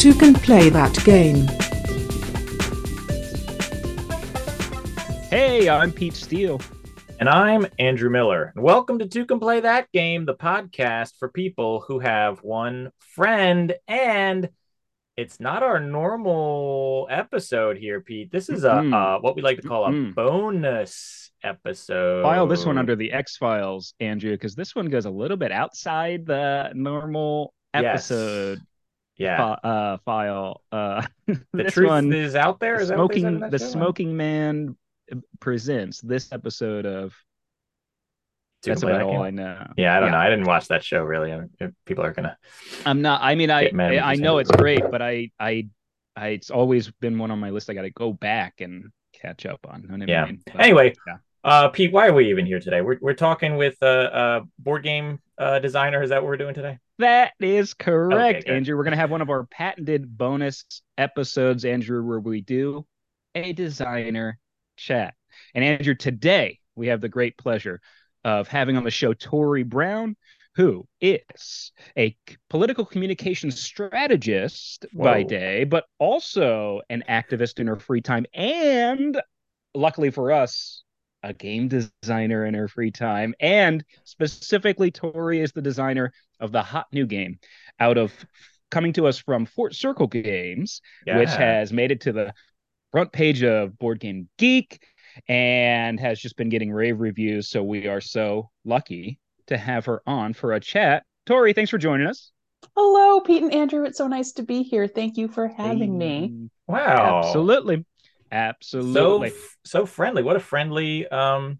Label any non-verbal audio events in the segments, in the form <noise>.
Two can play that game. Hey, I'm Pete Steele. And I'm Andrew Miller. Welcome to Two Can Play That Game, the podcast for people who have one friend. And it's not our normal episode here, Pete. This is a Mm-mm. uh, what we like to call a Mm-mm. bonus episode. File this one under the X Files, Andrew, because this one goes a little bit outside the normal Yes. Yeah. uh, file. Uh, <laughs> The truth one, is out there. the that what they said in smoking, the show? smoking man presents this episode of. That's about all I know. Yeah, I don't Yeah. know. I didn't watch that show really. I mean, people are gonna. I'm not. I mean, I if I know it's great, but I I I it's always been one on my list. I got to go back and catch up on. You know I Yeah. mean? But- Anyway, yeah. uh, Pete, why are we even here today? We're we're talking with a uh, uh, board game uh, designer. Is that what we're doing today? That is correct, good. Andrew. We're going to have one of our patented bonus episodes, Andrew, where we do a designer chat. And Andrew, today we have the great pleasure of having on the show Tory Brown, who is a political communication strategist by day, but also an activist in her free time. And luckily for us, a game designer in her free time. And specifically, Tory is the designer of the hot new game out of coming to us from Fort Circle Games, which has made it to the front page of Board Game Geek and has just been getting rave reviews. So we are so lucky to have her on for a chat. Tory, thanks for joining us. Hello, Pete and Andrew. It's so nice to be here. Thank you for having me. Wow. Absolutely. So Absolutely. so friendly. What a friendly um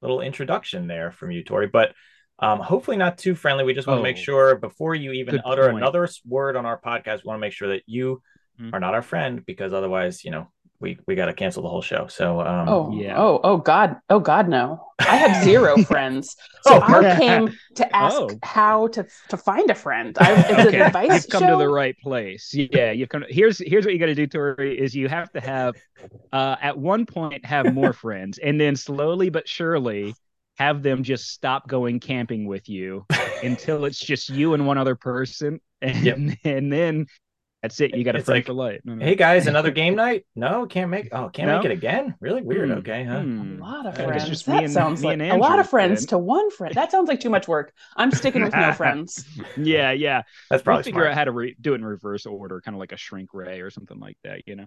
little introduction there from you, Tory. But um hopefully not too friendly. We just want to make Oh. sure before you even utter point. another word on our podcast, we want to make sure that you Mhm. are not our friend because otherwise, you know, we we got to cancel the whole show. So um Oh, Yeah. oh, oh, God, oh, God, no! I have zero <laughs> friends, <laughs> so Oh, I perfect. came to <laughs> ask Oh. how to to find a friend. I, it's an okay, advice you've come show. to the right place. Yeah, you've come. To, here's here's what you got to do, Tory. Is you have to have, uh, at one point have more friends, and then slowly but surely have them just stop going camping with you <laughs> until it's just you and one other person, and Yep. <laughs> and then that's it. You got a It's friend like, for life. No, no. Hey guys, <laughs> another game night? No, can't make. Oh, can't No? make it again. Really weird. Hmm, Okay, huh? hmm. A lot of friends. just me that and- sounds me like and a lot of friends then. to one friend. That sounds like too much work. I'm sticking with no friends. Yeah, yeah. That's We'll probably figure smart. out how to re- do it in reverse order, kind of like a shrink ray or something like that. You know,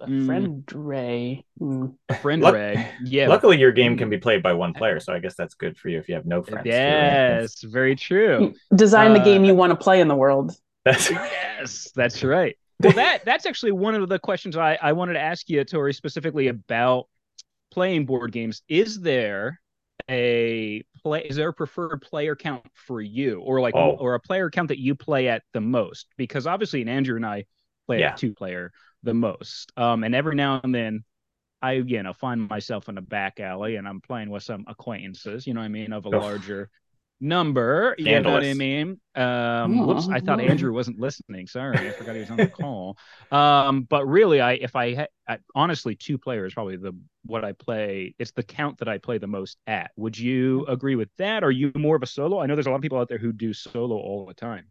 A Mm. friend Ray. Hmm. a friend Luck- ray. <laughs> Yeah. Luckily, your game can Hmm. be played by one player, so I guess that's good for you if you have no friends. Yes, very true. Design the Uh, game you want to play in the world. That's <laughs> Yes, that's right. <laughs> Well, that that's actually one of the questions I, I wanted to ask you, Tory, specifically about playing board games. Is there a play? Is there a preferred player count for you, or like, Oh. or a player count that you play at the most? Because obviously, and Andrew and I play Yeah. at two player the most. Um, and every now and then, I you know find myself in a back alley and I'm playing with some acquaintances. You know what I mean of a Oof. larger number. You know what I mean? Um, whoops, I thought. Andrew wasn't listening. Sorry, I forgot he was on the call. Um, but really, I if I, ha- I honestly two players probably the what I play. It's the count that I play the most at. Would you agree with that? Are you more of a solo? I know there's a lot of people out there who do solo all the time.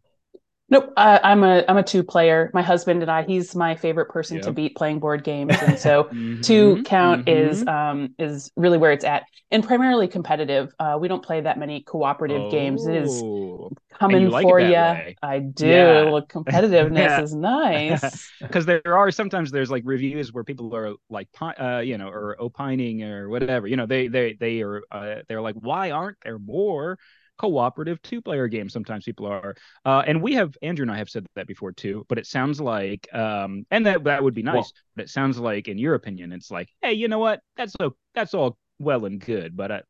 Nope, uh, I'm a I'm a two player. My husband and I. He's my favorite person to beat playing board games, and <laughs> so Mhm, two count is mhm. um is really where it's at, and primarily competitive. Uh, we don't play that many cooperative games. It is Oh. coming like for you. I do. Yeah. Well, <laughs> competitiveness Yeah. is <laughs> nice. because there are sometimes there's like reviews where people are like uh you know or opining or whatever you know they they they are uh, they're like why aren't there more cooperative two player games sometimes people are uh and we have andrew and i have said that before too but it sounds like um and that that would be nice Well- but it sounds like in your opinion it's like hey you know what that's so that's all well and good but uh,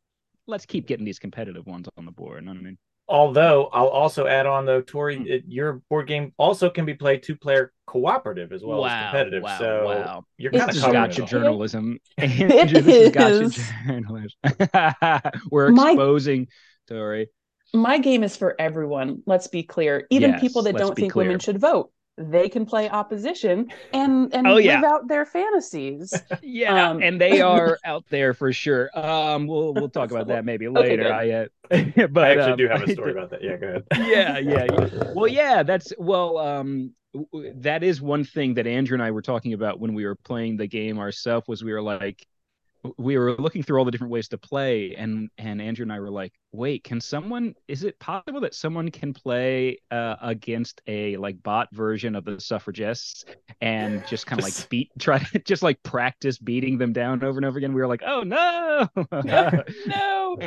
let's keep getting these competitive ones on the board you know what i mean Although I'll also add on though, Tory, Hmm. it, your board game also can be played two player cooperative as well as competitive. wow, so wow. you're It's kind of This is gotcha journalism. <laughs> It Andrew, this is gotcha journalism. <laughs> We're My- exposing Tory. My game is for everyone. Let's be clear. Even Yes, people that don't think clear. women should vote. they can play opposition and and Oh, live out their fantasies. <laughs> Yeah, Um, and they <laughs> are out there for sure. Um, we'll we'll talk about that maybe <laughs> later. good. I uh, but I actually um, do have a story about that. Yeah, go ahead. yeah, yeah, yeah. Well, yeah, that's well, um, w- w- that is one thing that Andrew and I were talking about when we were playing the game ourselves. Was we were like, we were looking through all the different ways to play, and and Andrew and I were like, wait, can someone? Is it possible that someone can play uh, against a like bot version of the suffragists and just kind of like beat, <laughs> try to just like practice beating them down over and over again? We were like, oh no, <laughs> <laughs> no.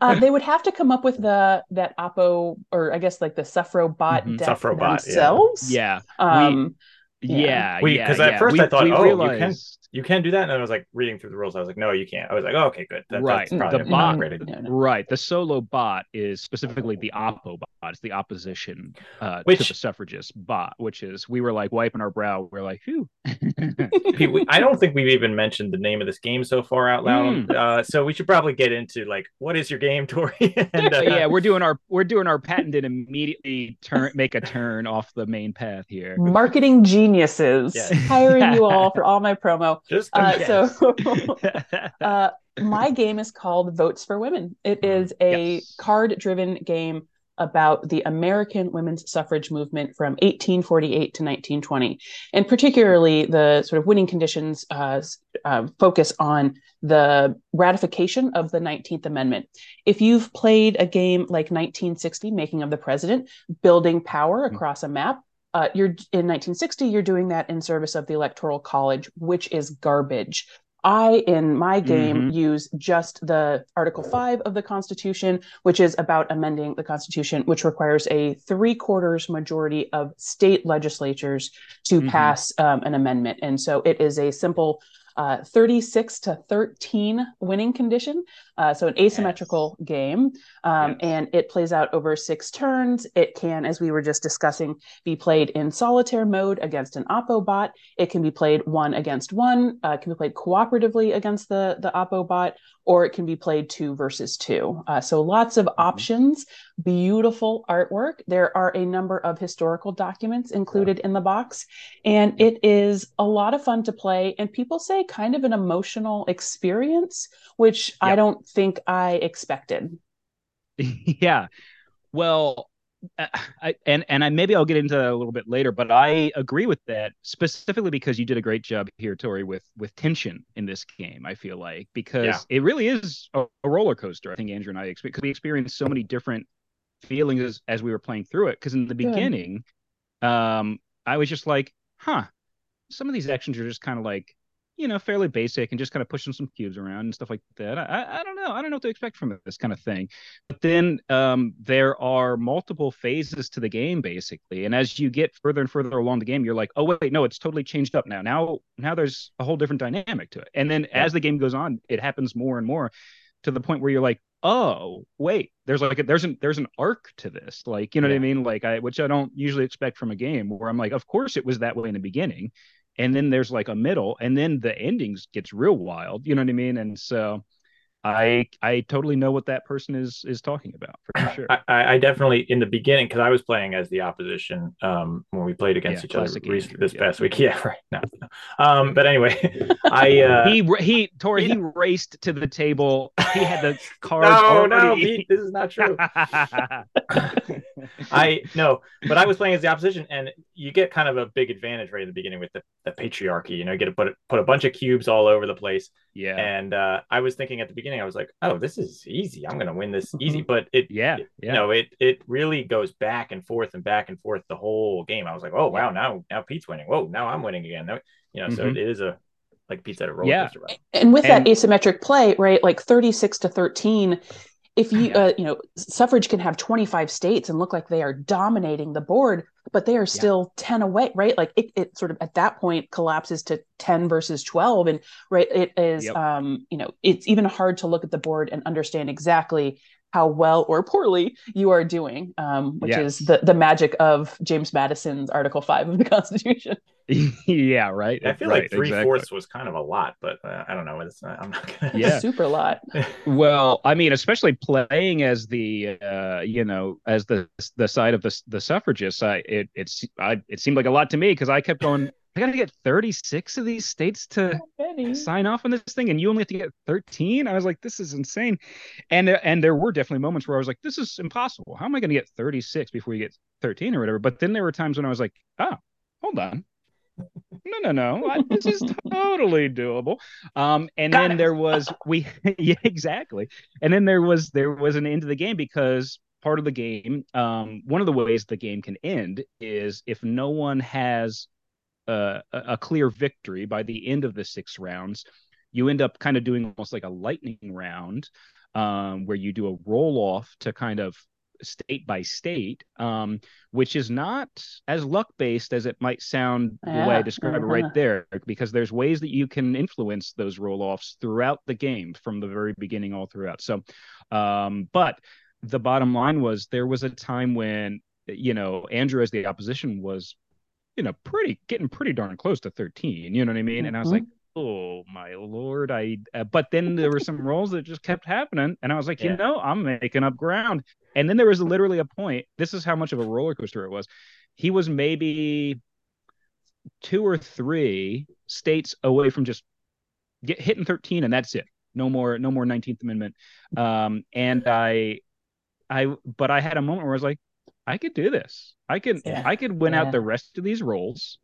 Uh, they would have to come up with the that Oppo or I guess like the Suffro bot Mhm. Suffro bot, yeah. themselves. yeah. Um, Yeah, Yeah. We- yeah. 'cause at yeah. first We- I thought, we oh, you can- realized- You can do that, and I was like reading through the rules. I was like, no, you can't. I was like, oh, okay, good. That, Right. That's probably The bot- upgraded. no, no. Right. The solo bot is specifically the oppo bot. It's the opposition uh, to the suffragist bot, which is we were like wiping our brow. We're like, whew. <laughs> I don't think we've even mentioned the name of this game so far out loud. Mm. Uh, so we should probably get into like, what is your game, <laughs> Tory? and, uh, yeah, we're doing our we're doing our patented immediately turn make a turn off the main path here. marketing geniuses Yes. hiring you <laughs> all for all my promo. Just Uh. So <laughs> <laughs> uh, my game is called Votes for Women. It is a Yes. card driven game about the American women's suffrage movement from 1848 to 1920. And particularly the sort of winning conditions uh, uh, focus on the ratification of the 19th Amendment. If you've played a game like 1960, Making of the President, building power Mhm. across a map, uh, you're in 1960, you're doing that in service of the Electoral College, which is garbage. I, in my game, use just the Article 5 of the Constitution, which is about amending the Constitution, which requires a three quarters majority of state legislatures to Mhm. pass um, an amendment. And so it is a simple uh, 36 to 13 winning condition. Uh, so an asymmetrical game. Um, Yes. And it plays out over six turns. It can, as we were just discussing, be played in solitaire mode against an Oppo bot. It can be played one against one. Uh, it can be played cooperatively against the the Oppo bot, or it can be played two versus two. Uh, so lots of options. Beautiful artwork. There are a number of historical documents included in the box, and it is a lot of fun to play. And people say kind of an emotional experience, which I don't think I expected. <laughs> yeah. Well, I, and and I maybe I'll get into that a little bit later, but I agree with that specifically because you did a great job here, Tory, with with tension in this game. I feel like because Yeah. it really is a, a roller coaster. I think Andrew and I because we experienced so many different feelings as, as we were playing through it. Because in the Good. beginning, um, I was just like, huh, some of these actions are just kind of like you know, fairly basic and just kind of pushing some cubes around and stuff like that. I, I- don't know. I don't know what to expect from this kind of thing. But then um, there are multiple phases to the game, basically. And as you get further and further along the game, you're like, oh wait, no, it's totally changed up now. Now, now there's a whole different dynamic to it. And then Yeah. as the game goes on, it happens more and more to the point where you're like, oh wait, there's like a, there's an there's an arc to this. Like you know what I mean? Like I which I don't usually expect from a game where I'm like, of course it was that way in the beginning and then there's like a middle and then the endings gets real wild you know what i mean and so i i totally know what that person is is talking about for <clears throat> sure I, I definitely in the beginning because I was playing as the opposition um, when we played against Yeah, each other this yeah. past week. <laughs> Yeah, right. No, no. Um, but anyway, <laughs> I uh, he he tory he raced to the table he had the <laughs> cards no, no, already Pete, this is not true. I no, but I was playing as the opposition, and you get kind of a big advantage right at the beginning with the, the patriarchy. You know, you get to put put a bunch of cubes all over the place, yeah and uh, I was thinking at the beginning, I was like, "Oh, this is easy. I'm going to win this easy." But it, yeah yeah you know, it it really goes back and forth and back and forth the whole game. I was like, "Oh wow, now now Pete's winning. Whoa, now I'm winning again." Now, you know, so Mhm. it is a like Pete said, a roller Yeah. coaster ride. and with And- that asymmetric play right like 36 to 13 if you uh, you know suffrage can have 25 states and look like they are dominating the board but they are still 10 away right? Like it, it sort of at that point collapses to 10 versus 12 and right it is Yep. um you know it's even hard to look at the board and understand exactly how well or poorly you are doing, um, which Yes. is the, the magic of James Madison's Article 5 of the <laughs> Constitution. <laughs> yeah, right. I feel right, like three exactly. fourths was kind of a lot, but uh, I don't know. It's not, I'm not gonna. Yeah. <laughs> Super lot. Well, I mean, especially playing as the uh, you know, as the the side of the the suffragists, I it it's I it seemed like a lot to me because I kept going. I got to get 36 of these states to sign off on this thing, and you only have to get 13. I was like, this is insane. And and there were definitely moments where I was like, this is impossible. How am I going to get 36 before you get 13 or whatever? But then there were times when I was like, oh, hold on. No, no, no. I, this is totally doable. Um, and Got then it. there was we <laughs> yeah, exactly. And then there was there was an end to the game because part of the game, um, one of the ways the game can end is if no one has a, a clear victory by the end of the six rounds, you end up kind of doing almost like a lightning round, um, where you do a roll off to kind of state by state, um, which is not as luck based as it might sound the way I Yeah, described it right <laughs> there, because there's ways that you can influence those roll offs throughout the game from the very beginning all throughout. So, um, but the bottom line was there was a time when you know Andrew as the opposition was you know pretty getting pretty darn close to 13 you know what i mean? And i was like oh my lord i uh, but then there were some rolls that just kept happening and i was like Yeah. you know i'm making up ground. And then there was literally a point this is how much of a roller coaster it was. He was maybe two or three states away from just get hitting 13 and that's it. No more no more 19th amendment. Um and i i but i had a moment where i was like i could do this i could Yeah. i could win Yeah. out the rest of these rolls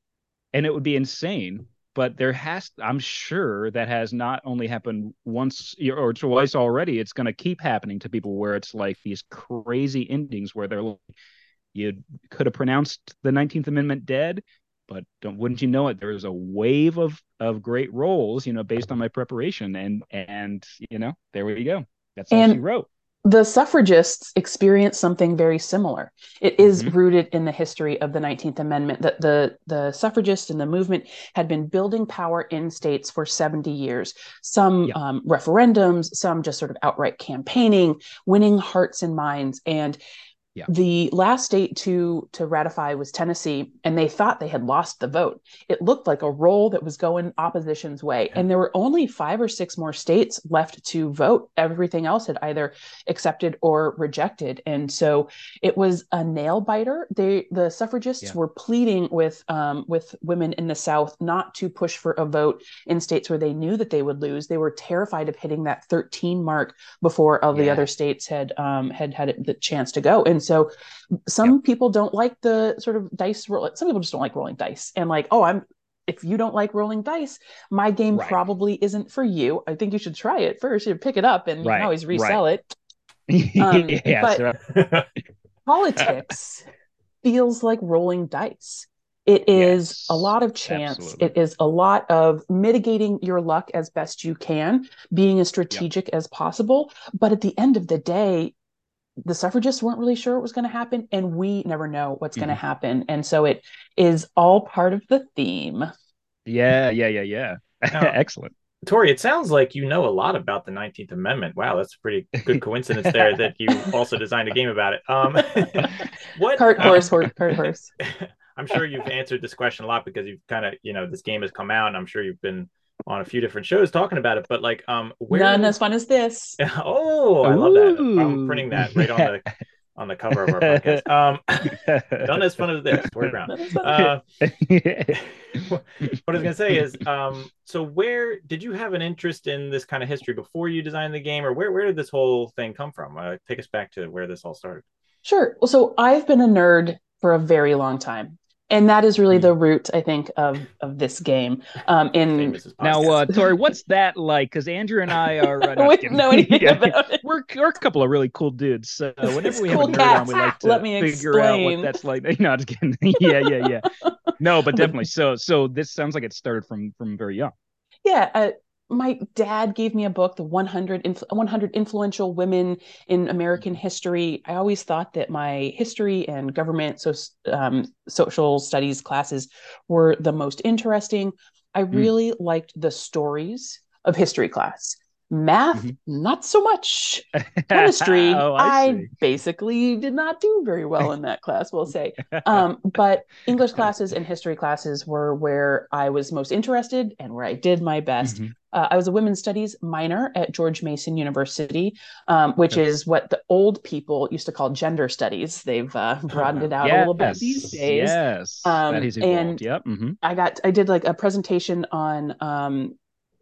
and it would be insane but there has i'm sure that has not only happened once or twice already it's going to keep happening to people where it's like these crazy endings where they're like you could have pronounced the 19th amendment dead but don't wouldn't you know it there's a wave of of great rolls you know based on my preparation and and you know there we go that's all And- she wrote the suffragists experienced something very similar. It is Mhm. rooted in the history of the 19th Amendment that the, the suffragists and the movement had been building power in states for 70 years. Some Yeah. um, referendums, some just sort of outright campaigning, winning hearts and minds. And Yeah. the last state to to ratify was Tennessee, and they thought they had lost the vote. It looked like a roll that was going opposition's way, Yeah. and there were only five or six more states left to vote. Everything else had either accepted or rejected, and so it was a nail biter. They the suffragists Yeah. were pleading with um, with women in the South not to push for a vote in states where they knew that they would lose. They were terrified of hitting that 13 mark before all the other states had um, had had the chance to go. And so some people don't like the sort of dice roll. Some people just don't like rolling dice and like, oh, I'm if you don't like rolling dice, my game Right. probably isn't for you. I think you should try it first. You pick it up and you can always right. resell it. <laughs> Um, yeah but- <laughs> Politics feels like rolling dice. It is Yes, a lot of chance. absolutely. It is a lot of mitigating your luck as best you can, being as strategic as possible. But at the end of the day, the suffragists weren't really sure what was going to happen, and we never know what's going to happen. And so it is all part of the theme. yeah yeah yeah yeah Now- <laughs> excellent Tory, it sounds like you know a lot about the 19th Amendment. Wow, that's a pretty good <laughs> coincidence there that you also designed a game about it. Um, <laughs> what Cart horse, horse, cart horse. I'm sure you've answered this question a lot because you've kind of, you know, this game has come out, and I'm sure you've been on a few different shows talking about it. But like, um, where? None as fun as this. <laughs> oh, I love that. I'm printing that <laughs> right on the on the cover of our podcast. Um, <laughs> none as fun as this, Tory Brown. None as fun. Uh, what I was gonna say is, um, so where did you have an interest in this kind of history before you designed the game, or where where did this whole thing come from? Uh, take us back to where this all started. Sure. Well, so I've been a nerd for a very long time. And that is really Hmm. the root, I think, of of this game. Um, <laughs> in now uh tory <laughs> what's that like because andrew and i are uh, <laughs> we kidding. don't know anything Yeah. about it. we're, we're a couple of really cool dudes. So whenever we have Cool a nerd on, we like to Let me figure out what that's like. No, just kidding. yeah, yeah, yeah. No, but definitely. So, so this sounds like it started from from very young. Yeah, uh, my dad gave me a book, the 100 Inf- 100 influential women in American history. I always thought that my history and government, so um, social studies classes were the most interesting. I really liked the stories of history class. Math, Mhm. not so much. <laughs> Chemistry, oh, I, I, basically did not do very well in that class, we'll say. <laughs> Um, but English classes and history classes were where I was most interested and where I did my best. Mhm. Uh, I was a women's studies minor at George Mason University, um, which Okay. is what the old people used to call gender studies. They've uh, <laughs> broadened it out a little bit these days. Yes, Um, that is evolved. and- Yep. mhm. I got I did like a presentation on um,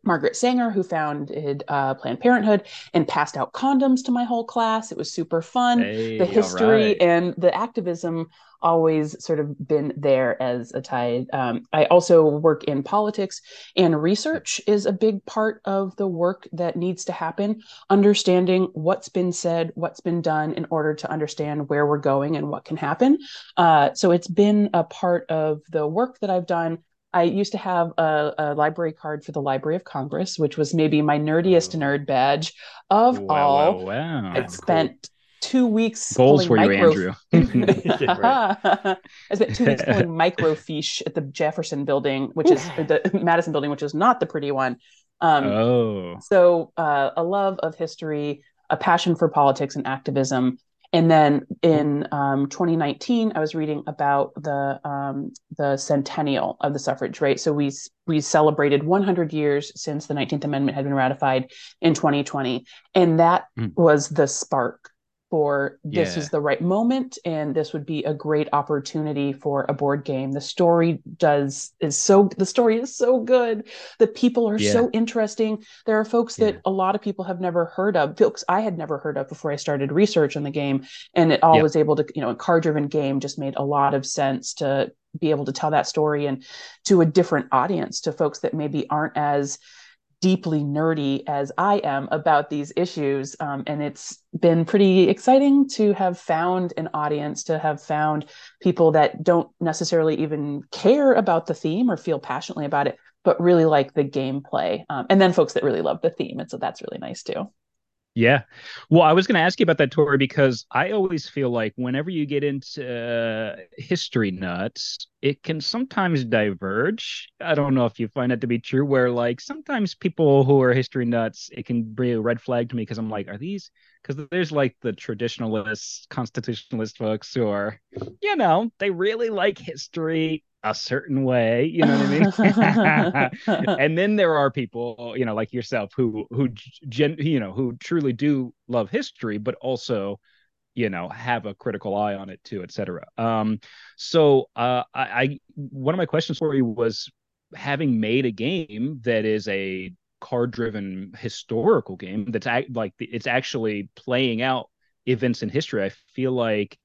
Margaret Sanger, who founded uh, Planned Parenthood and passed out condoms to my whole class. It was super fun. Hey, the history right. and the activism always sort of been there as a tie. Um, I also work in politics, and research is a big part of the work that needs to happen. Understanding what's been said, what's been done, in order to understand where we're going and what can happen. Uh, so it's been a part of the work that I've done. I used to have a, a library card for the Library of Congress, which was maybe my nerdiest Oh. nerd badge of wow, all. wow, wow. I spent two weeks Goals for pulling you, Andrew. <laughs> <laughs> Yeah, I spent two weeks pulling <laughs> microfiche at the Jefferson building, which is the Madison building, which is not the pretty one. Um, oh, so uh, a love of history, a passion for politics and activism. And then in um, 2019, I was reading about the um, the centennial of the suffrage, right? So we we celebrated 100 years since the 19th Amendment had been ratified in 2020, and that Mm. was the spark for this Yeah. is the right moment, and this would be a great opportunity for a board game. The story does is so the story is so good. The people are Yeah. so interesting. There are folks that Yeah. a lot of people have never heard of, folks I had never heard of before I started research on the game, and it all Yep. was able to, you know, a card-driven game just made a lot of sense to be able to tell that story and to a different audience, to folks that maybe aren't as deeply nerdy as I am about these issues. Um, and it's been pretty exciting to have found an audience, to have found people that don't necessarily even care about the theme or feel passionately about it, but really like the gameplay. Um, and then folks that really love the theme. And so that's really nice too. Yeah. Well, I was going to ask you about that, Tory, because I always feel like whenever you get into uh, history nuts, it can sometimes diverge. I don't know if you find that to be true, where like sometimes people who are history nuts, it can be a red flag to me because I'm like, are these? Because there's like the traditionalist, constitutionalist folks who are, you know, they really like history a certain way. You know what I mean? <laughs> <laughs> and then there are people you know like yourself who who gen, you know who truly do love history but also you know have a critical eye on it too etc um so uh I, I one of my questions for you was having made a game that is a card driven historical game that's act, like it's actually playing out events in history i feel like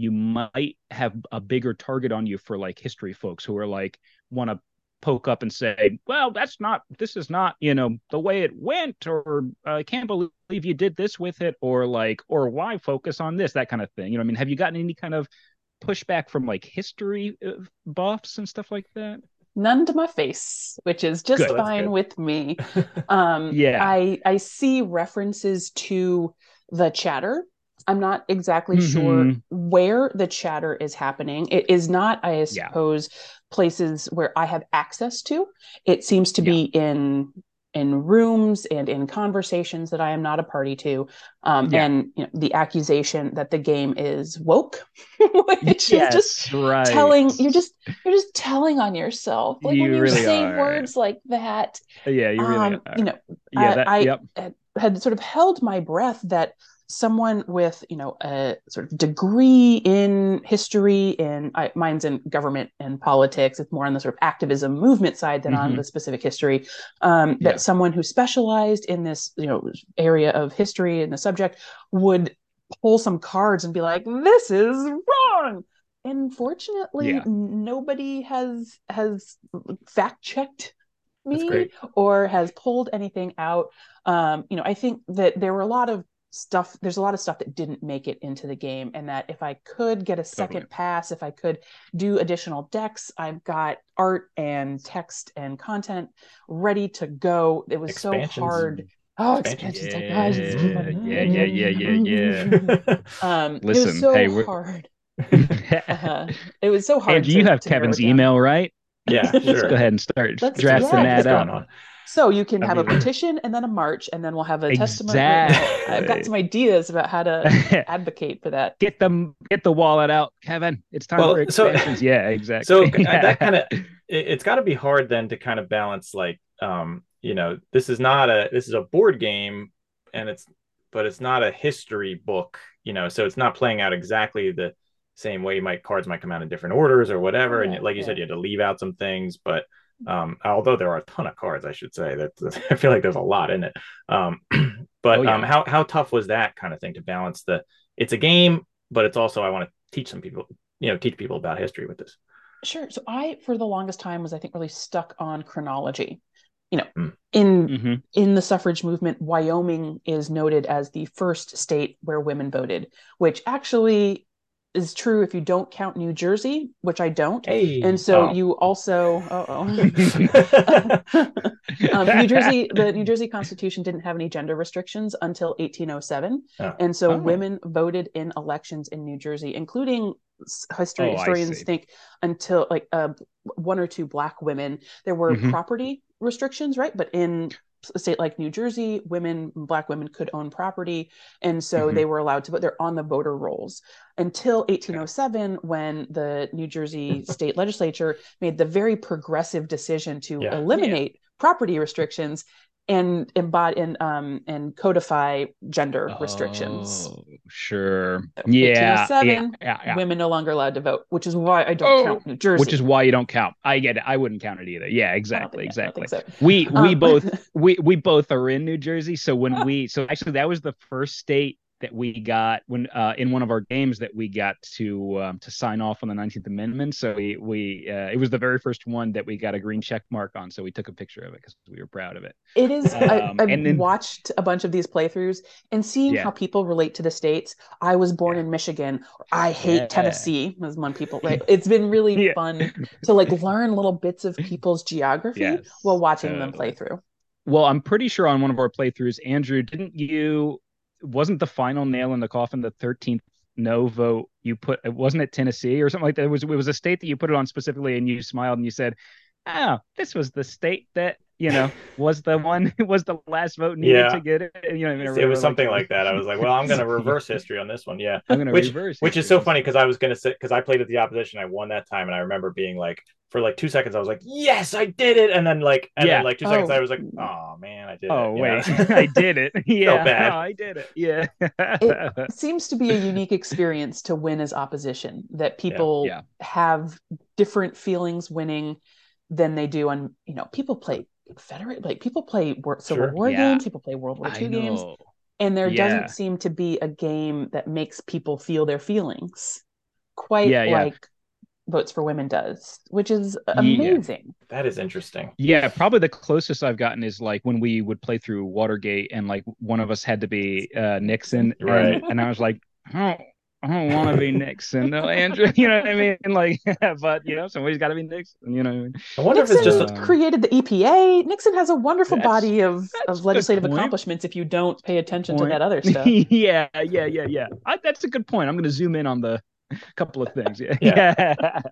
you might have a bigger target on you for like history folks who are like want to poke up and say, well, that's not, this is not, you know, the way it went, or I can't believe you did this with it, or like, or why focus on this, that kind of thing. You know, I mean, have you gotten any kind of pushback from like history uh, buffs and stuff like that? None to my face, which is just Good. Fine with me. <laughs> Um, Yeah. I I see references to the chatter. I'm not exactly sure Mhm. where the chatter is happening. It is not, I Yeah. suppose, places where I have access to. It seems to be in in rooms and in conversations that I am not a party to. Um, Yeah. And you know, the accusation that the game is woke, <laughs> which is just right. telling you're just you're just telling on yourself like You when you really say are. words like that yeah, you really, um, are. you know yeah, I- that, I- yep, had- had sort of held my breath that someone with you know a sort of degree in history and I, mine's in government and politics it's more on the sort of activism movement side than on Mhm. the specific history um, that Yeah. someone who specialized in this you know area of history and the subject would pull some cards and be like this is wrong and fortunately Yeah. nobody has has fact checked me or has pulled anything out um, you know i think that there were a lot of stuff there's a lot of stuff that didn't make it into the game and that if i could get a second Totally. pass if i could do additional decks i've got art and text and content ready to go it was so hard oh Expansions. expansions guys Yeah, yeah, yeah, yeah, yeah, <laughs> um it Listen, was so hey, we're- hard <laughs> uh, it was so hard Andrew, you to- have to Kevin's email, right? yeah, sure. <laughs> Let's go ahead and start Let's- drafting that up. Going on? So you can I have a petition and then a march, and then we'll have a testimony. I've got some ideas about how to <laughs> advocate for that. get them get the wallet out, Kevin. It's time Well, for so- expansions. yeah, exactly. So uh, <laughs> that kind of it, it's got to be hard then to kind of balance like um you know this is not a this is a board game and it's but it's not a history book you know so it's not playing out exactly the same way might cards might come out in different orders or whatever and like you said you had to leave out some things but um although there are a ton of cards i should say that <laughs> i feel like there's a lot in it um <clears throat> but Oh, yeah. um how how tough was that kind of thing to balance the it's a game but it's also i want to teach some people you know teach people about history with this Sure. So I, for the longest time, was I think really stuck on chronology. You know, Hmm. in Mhm. in the suffrage movement, Wyoming is noted as the first state where women voted, which actually is true if you don't count New Jersey, which I don't. hey And so Oh. you also, <laughs> um, New Jersey, the New Jersey Constitution didn't have any gender restrictions until 1807, Oh. and so Oh. women voted in elections in New Jersey, including history Oh, historians think until like uh, one or two black women. There were Mhm. property restrictions, right? But in a state like New Jersey, women, black women could own property, and so Mhm. they were allowed to. But they're on the voter rolls until 1807, when the New Jersey state legislature made the very progressive decision to Yeah. eliminate property restrictions and embody and um and codify gender restrictions. Oh, sure. Yeah. yeah, yeah, yeah. Women no longer allowed to vote, which is why I don't Oh, count New Jersey. Which is why you don't count. I get it. I wouldn't count it either. Yeah, exactly, think- I don't exactly. so. We we Um, <laughs> both we we both are in New Jersey. So when we so actually that was the first state that we got when uh, in one of our games that we got to um, to sign off on the 19th Amendment. So we we uh, it was the very first one that we got a green check mark on. So we took a picture of it because we were proud of it. It is. I, Um, I've and then- watched a bunch of these playthroughs and seeing Yeah. how people relate to the states. I was born Yeah. in Michigan. I hate Yeah. Tennessee. As one people, <laughs> right? It's been really fun to like learn little bits of people's geography Yes, while watching them play through. Well, I'm pretty sure on one of our playthroughs, Andrew, didn't you? Wasn't the final nail in the coffin the 13th no vote? You put it wasn't it Tennessee or something like that. It was it was a state that you put it on specifically, and you smiled and you said, "Oh, this was the state that you know was the one <laughs> was the last vote needed Yeah. to get it." You know, or it whatever, was something like that. I was like, well, I'm going <laughs> to reverse history on this one. Yeah. I'm gonna which- reverse, Which it, is so funny because I was going to say, because I played at the opposition. I won that time. And I remember being like, for like two seconds, I was like, yes, I did it. And then, like, and Yeah. then, like, two seconds, Oh. I was like, oh, man, I did Oh it. you wait. <laughs> I did it. Yeah, bad. oh, I did it. Yeah. It seems to be a unique experience to win as opposition. That people Yeah. have different feelings winning than they do on. You know, people play Confederate, like people play war, Civil Sure. War Yeah. games. People play World War I II games. and there Yeah. doesn't seem to be a game that makes people feel their feelings quite Yeah, yeah. like votes for women does which is Yeah. amazing that is interesting. Yeah, probably the closest I've gotten is like when we would play through Watergate and like one of us had to be uh, Nixon, and, Right. and I was like, I don't, I don't want to be Nixon, no, Andrew. <laughs> You know what I mean? Like, <laughs> but you know, somebody's got to be Nixon. You know, what I mean? I wonder nixon if it's just, Uh, created the epa nixon has a wonderful That's- body of, of legislative accomplishments if you don't pay attention Point. to that other <laughs> stuff yeah, yeah, yeah, yeah. I, that's a good point. I'm going to zoom in on the couple of things. Yeah, Yeah.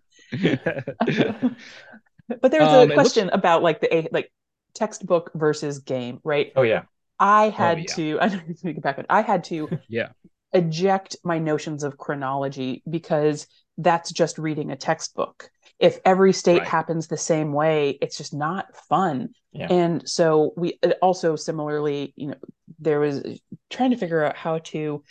but there's Um, a it looks- question about like the like textbook versus game right oh, yeah. i had yeah. to i need to get back i had to yeah, eject my notions of chronology because that's just reading a textbook. If every state Right. happens the same way, it's just not fun. Yeah. And so we uh, also similarly, you know, there was trying to figure out how to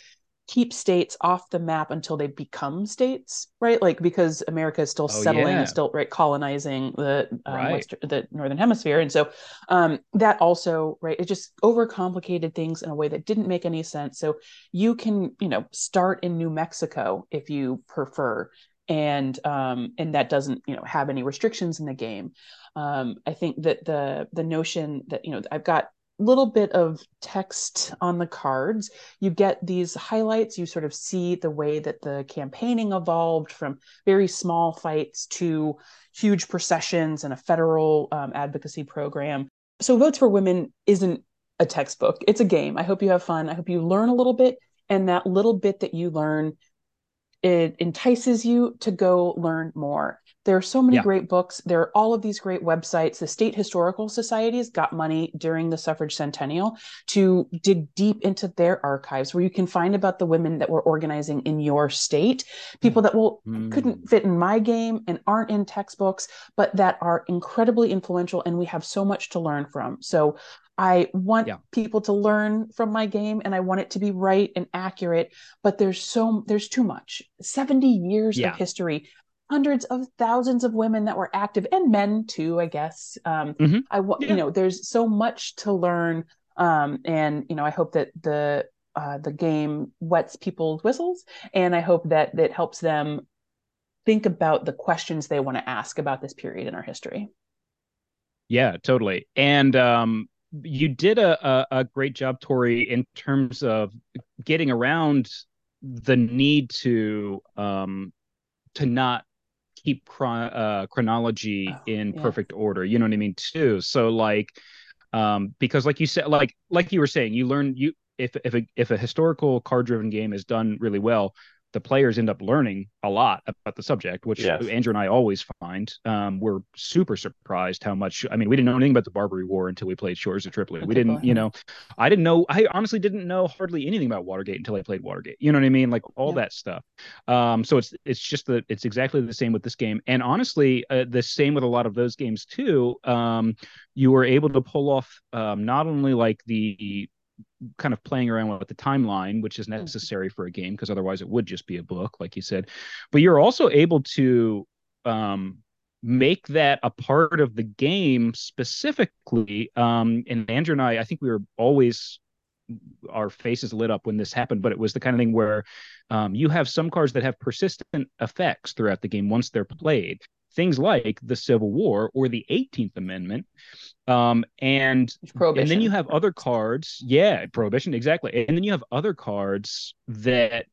keep states off the map until they become states, right? Like because America is still Oh, settling yeah. and still right colonizing the um, Right. Western, the northern hemisphere, and so um, that also right it just overcomplicated things in a way that didn't make any sense. So you can you know start in New Mexico if you prefer, and um, and that doesn't you know have any restrictions in the game. Um, I think that the the notion that you know I've got little bit of text on the cards. You get these highlights. You sort of see the way that the campaigning evolved from very small fights to huge processions and a federal um, advocacy program. So votes for women isn't a textbook. It's a game. I hope you have fun. I hope you learn a little bit and that little bit that you learn it entices you to go learn more. There are so many Yeah. great books. There are all of these great websites. The state historical societies got money during the suffrage centennial to dig deep into their archives where you can find about the women that were organizing in your state, people that will Mm. couldn't fit in my game and aren't in textbooks, but that are incredibly influential and we have so much to learn from. So I want Yeah. people to learn from my game and I want it to be right and accurate, but there's so there's too much. 70 years Yeah. of history, hundreds of thousands of women that were active and men too, I guess. Um Mhm. I want Yeah. you know, there's so much to learn um and you know, I hope that the uh, the game wets people's whistles and I hope that that helps them think about the questions they want to ask about this period in our history. Yeah, totally. And um, you did a, a a great job, Tory, in terms of getting around the need to um to not keep chron- uh, chronology Oh, in yeah. perfect order. You know what I mean, too. So like, um, because like you said, like like you were saying, you learn you if if a if a historical card driven game is done really well. The players end up learning a lot about the subject, which Yes. Andrew and I always find. Um, we're super surprised how much. I mean, we didn't know anything about the Barbary War until we played Shores of Tripoli. We didn't, you know, I didn't know. I honestly didn't know hardly anything about Watergate until I played Watergate. You know what I mean? Like all Yeah. that stuff. Um, so it's it's just that it's exactly the same with this game, and honestly, uh, the same with a lot of those games too. Um, you were able to pull off um, not only like the kind of playing around with the timeline, which is necessary for a game because otherwise it would just be a book, like you said. But you're also able to um, make that a part of the game specifically. Um, and Andrew and I, I think we were always our faces lit up when this happened, but it was the kind of thing where um, you have some cards that have persistent effects throughout the game once they're played. Things like the Civil War or the 18th Amendment. Um, and and then you have other cards. Yeah, prohibition, exactly. And then you have other cards that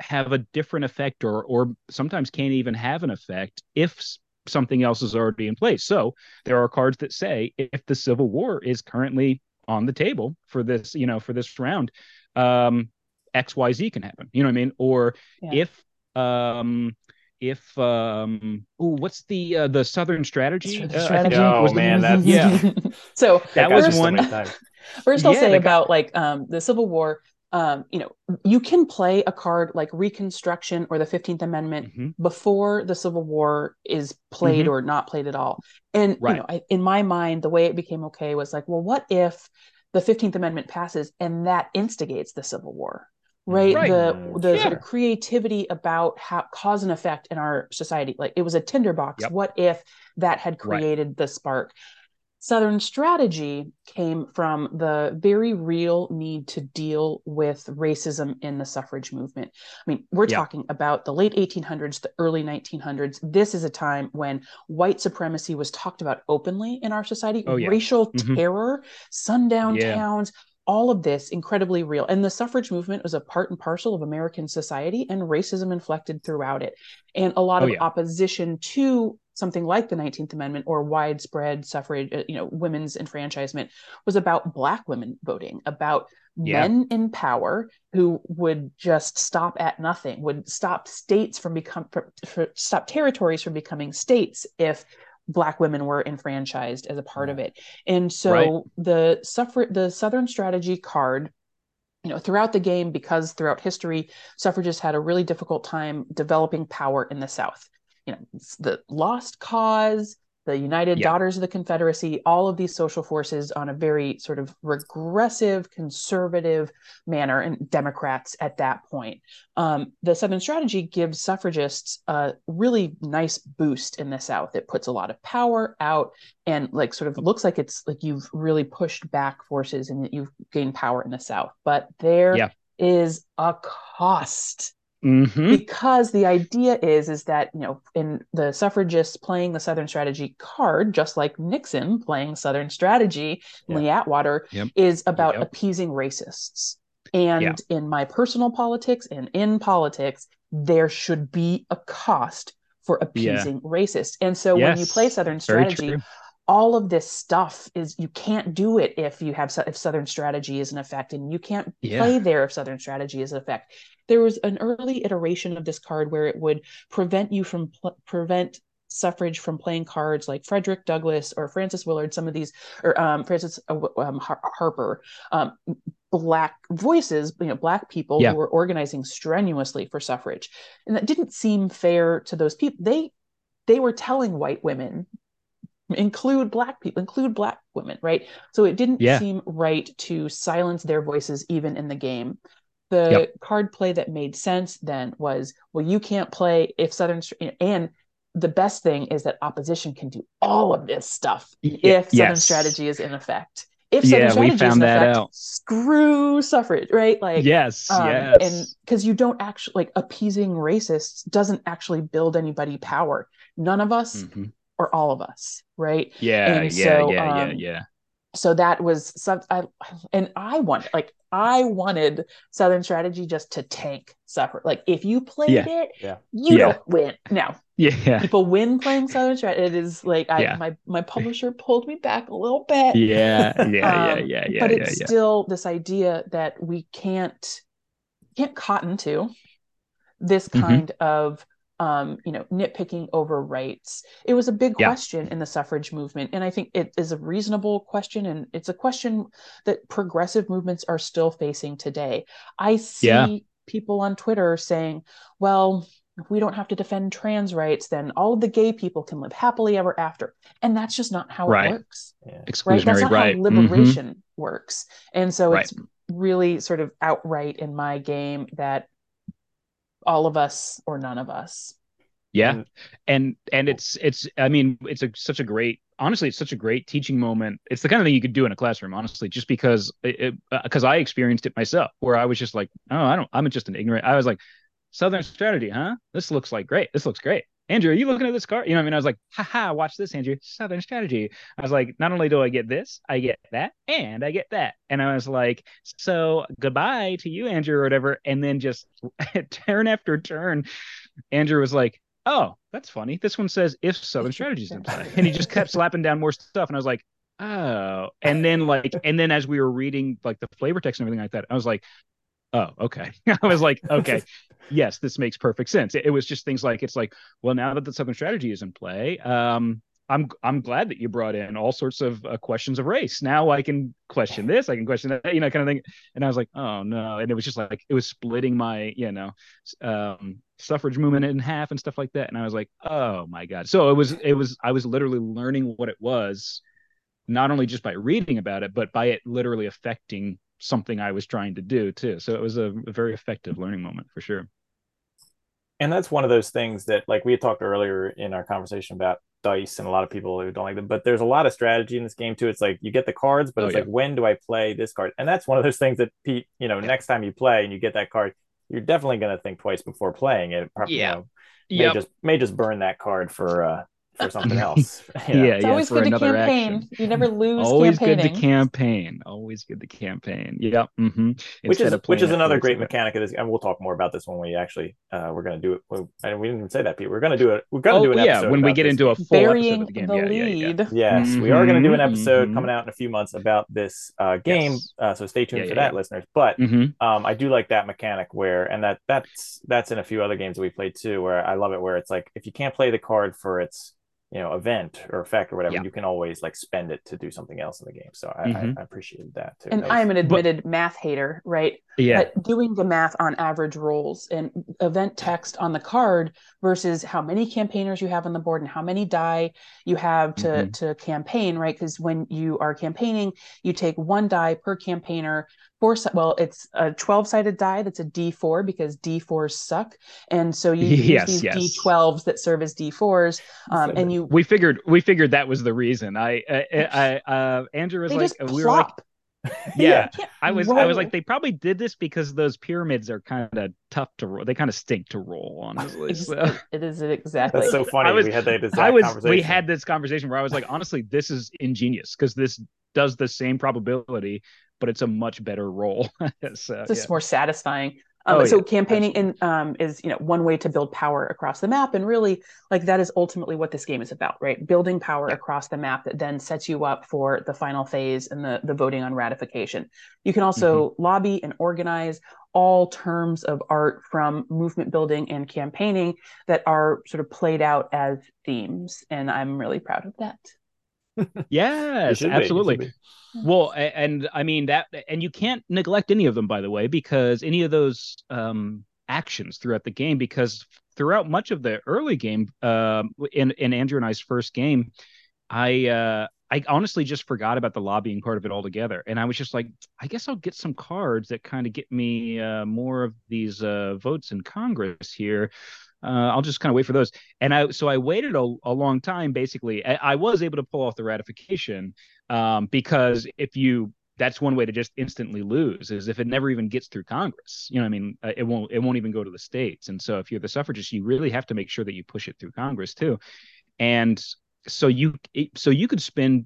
have a different effect or or sometimes can't even have an effect if something else is already in place. So there are cards that say if the Civil War is currently on the table for this, you know, for this round, um, XYZ can happen. You know what I mean? Or Yeah. if um if um oh what's the uh, the southern strategy, The Uh, I think strategy. Oh, man, that's- yeah <laughs> so that got was you so one. <laughs> First, I'll Yeah, say that got- about like um, the Civil War. Um, you know, you can play a card like Reconstruction or the Fifteenth Amendment Mhm. before the Civil War is played or not played at all. And Right. you know, I, in my mind, the way it became okay was like, well, what if the Fifteenth Amendment passes and that instigates the Civil War? Right. Right. The the sort of creativity about how cause and effect in our society. Like it was a tinderbox. Yep. What if that had Right. created the spark? Southern strategy came from the very real need to deal with racism in the suffrage movement. I mean, we're Yeah. talking about the late 1800s, the early 1900s. This is a time when white supremacy was talked about openly in our society, Oh, yeah. racial Mhm. terror, sundown Yeah. towns. All of this incredibly real. And the suffrage movement was a part and parcel of American society, and racism inflected throughout it. And a lot Oh, of yeah. opposition to something like the 19th amendment or widespread suffrage uh, you know women's enfranchisement was about black women voting about Yeah. men in power who would just stop at nothing would stop states from become for, for, stop territories from becoming states if black women were enfranchised as a part of it. And so Right. the suffer the southern strategy card you know throughout the game because throughout history suffragists had a really difficult time developing power in the south. You know the lost cause the united Yeah. daughters of the confederacy all of these social forces on a very sort of regressive conservative manner and democrats at that point um, the southern strategy gives suffragists a really nice boost in the south it puts a lot of power out and like sort of looks like it's like you've really pushed back forces and that you've gained power in the south but there is Yeah. a cost Mhm. because the idea is is that you know in the suffragists playing the southern strategy card just like nixon playing southern strategy Yeah. lee atwater Yep. is about Yep. appeasing racists and Yeah. in my personal politics and in politics there should be a cost for appeasing racists and so when you play southern strategy. All of this stuff is you can't do it if you have if southern strategy is in effect and you can't Yeah. play there if southern strategy is in effect there was an early iteration of this card where it would prevent you from pl- prevent suffrage from playing cards like Frederick Douglass or Frances Willard, some of these, or um, Frances uh, um, Har- Harper, um, black voices, you know, black people Yeah. who were organizing strenuously for suffrage, and that didn't seem fair to those people. They they were telling white women include black people include black women right so it didn't Yeah. seem right to silence their voices even in the game the Yep. card play that made sense then was well you can't play if southern and the best thing is that opposition can do all of this stuff if southern yes. strategy is in effect if Yeah, southern we strategy is found in that effect, out. screw suffrage right like yes, um, yes. and because you don't actually like appeasing racists doesn't actually build anybody power none of us Mhm. Or all of us right Yeah, and yeah, so, yeah, um, yeah, yeah. so that was some I and I wanted like I wanted Southern Strategy just to tank suffer. Like if you played Yeah. it, Yeah. you Yeah. don't win. Now Yeah. people win playing Southern Strategy. It is like I Yeah. my my publisher pulled me back a little bit. Yeah, yeah, yeah, <laughs> Um, yeah, yeah, but it's yeah. still this idea that we can't can't cotton to this Mhm. kind of um, you know nitpicking over rights. It was a big Yeah. question in the suffrage movement, and I think it is a reasonable question, and it's a question that progressive movements are still facing today. I see Yeah. people on Twitter saying, "Well." If we don't have to defend trans rights, then all of the gay people can live happily ever after. And that's just not how Right. it works Yeah. right? That's not right. how Mhm. liberation works. And so Right. it's really sort of outright in my game that all of us or none of us. Yeah. Mm-hmm. And- and and it's it's i mean it's a such a great honestly it's such a great teaching moment. It's the kind of thing you could do in a classroom honestly just because it because uh, i experienced it myself where i was just like oh i don't i'm just an ignorant i was like southern strategy huh? This looks like great. This looks great andrew are you looking at this card you know i mean i was like haha watch this andrew southern strategy i was like not only do i get this i get that and i get that and i was like so goodbye to you andrew or whatever and then just <laughs> turn after turn andrew was like oh, that's funny. This one says if Southern Strategies in play. And he just kept slapping down more stuff. And I was like, oh. And then like, and then as we were reading like the flavor text and everything like that, I was like, oh, okay. <laughs> I was like, okay, yes, this makes perfect sense. It, it was just things like, it's like, well, now that the Southern Strategy is in play, um, I'm I'm glad that you brought in all sorts of uh, questions of race. Now I can question this, I can question that, you know, kind of thing. And I was like, oh no, and it was just like it was splitting my, you know, um, suffrage movement in half and stuff like that. And I was like, oh my god. So it was it was I was literally learning what it was, not only just by reading about it, but by it literally affecting something I was trying to do too. So it was a, a very effective learning moment for sure. and that's one of those things that like we had talked earlier in our conversation about dice and a lot of people who don't like them but there's a lot of strategy in this game too it's like you get the cards but Oh, it's yeah. like when do i play this card and that's one of those things that pete you know next time you play and you get that card you're definitely going to think twice before playing it probably Yeah. you know, may just may just burn that card for uh for <laughs> something else you <laughs> know? Yeah, It's yeah, always for good to another campaign. action. You never lose Always campaigning. good to campaign. Always good to campaign. Yep. Mm-hmm. which is which is another great mechanic of this and we'll talk more about this when we actually uh we're going to do it well, and we didn't even say that pete we're going to do it we're going to Oh do an yeah, episode when we get this into a game. full Burying episode of the game. the yeah, yeah, yeah. lead. Yes, we are going to do an Mhm, episode mhm. coming out in a few months about this uh, game, Yes. uh, so stay tuned Yeah, for yeah, that, listeners. But Mm-hmm. um, I do like that mechanic where, and that that's that's in a few other games that we played too, where I love it. Where it's like if you can't play the card for its you know event or effect or whatever, Yeah. you can always like spend it to do something else in the game. So I, Mhm. I, I appreciated that too. And That was- I'm an admitted math hater, right? Yeah. But doing the math on average rolls and event text on the card versus how many campaigners you have on the board and how many die you have to Mhm. to campaign, right? Because when you are campaigning, you take one die per campaigner. Four, si- well, it's a 12 sided die that's a D4 because D4s suck. And so you Yes, use these yes. D12s that serve as D4s. Um, So and you, we figured we figured that was the reason. I I, I uh Andrew was they like just we were like plop. <laughs> yeah. I was I was like they probably did this because those pyramids are kind of tough to roll. They kind of stink to roll honestly. Ex- So. it is exactly. that's so funny. I was- we had that exact I was conversation. we had this conversation where I was like honestly this is ingenious because this does the same probability but it's a much better roll. <laughs> so it's just yeah. more satisfying. Um, Oh, so yeah, campaigning in, um, is you know one way to build power across the map, and really like that is ultimately what this game is about, right? Building power Yeah. across the map that then sets you up for the final phase and the the voting on ratification. You can also Mm-hmm. lobby and organize all terms of art from movement building and campaigning that are sort of played out as themes, and I'm really proud of that. <laughs> Yes, should be, you should absolutely. be. Well, and I mean that, and you can't neglect any of them, by the way, because any of those um, actions throughout the game, because throughout much of the early game, um, in in Andrew and I's first game, I uh, I honestly just forgot about the lobbying part of it altogether, and I was just like, I guess I'll get some cards that kind of get me uh, more of these uh, votes in Congress here. Uh, I'll just kind of wait for those, and I so I waited a, a long time. Basically, I, I was able to pull off the ratification um, because if you that's one way to just instantly lose is if it never even gets through Congress. You know, I mean, uh, it won't it won't even go to the states. And so if you're the suffragist, you really have to make sure that you push it through Congress too. And so you so you could spend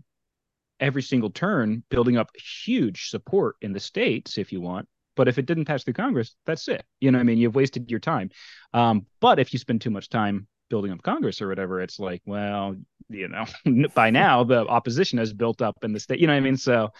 every single turn building up huge support in the states if you want. But if it didn't pass through Congress, that's it. You know, what I mean, you've wasted your time. Um, but if you spend too much time building up Congress or whatever, it's like, well, you know, <laughs> by now the opposition has built up in the state. You know what I mean? So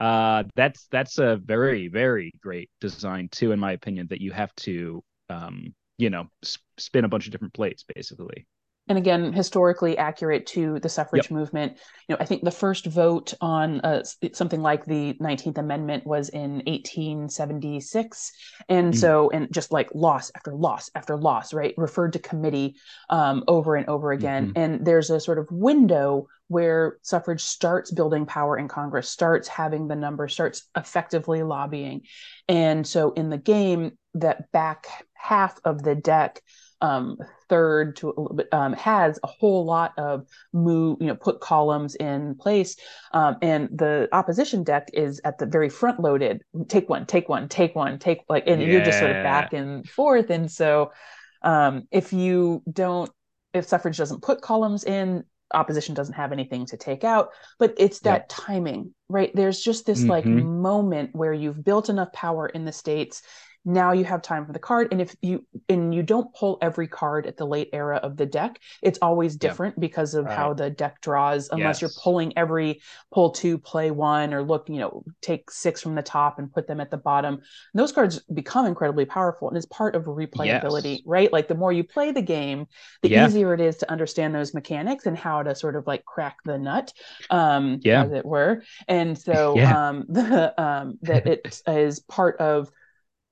uh, that's that's a very very great design too, in my opinion. That you have to, um, you know, s- spin a bunch of different plates basically. And again historically accurate to the suffrage movement. You know i think the first vote on uh, something like the 19th amendment was in 1876 and Mm. so and just like loss after loss after loss right? Referred to committee um, over and over again. Mhm. and there's a sort of window where suffrage starts building power in congress starts having the numbers starts effectively lobbying. And so in the game that back half of the deck um, third to a little bit um, has a whole lot of move, you know, put columns in place. Um, and the opposition deck is at the very front loaded. Take one, take one, take one, take like, and you're just sort of back and forth. And so, um, if you don't, if suffrage doesn't put columns in, opposition doesn't have anything to take out. But it's that Yep. timing, right? There's just this like Mhm. moment where you've built enough power in the states now you have time for the card and if you and you don't pull every card at the late era of the deck it's always different because of how the deck draws unless you're pulling every pull two play one or look you know take six from the top and put them at the bottom and those cards become incredibly powerful and it's part of replayability Yes. right like the more you play the game the Yeah. easier it is to understand those mechanics and how to sort of like crack the nut um Yeah. as it were and so Yeah. um <laughs> the um that it is part of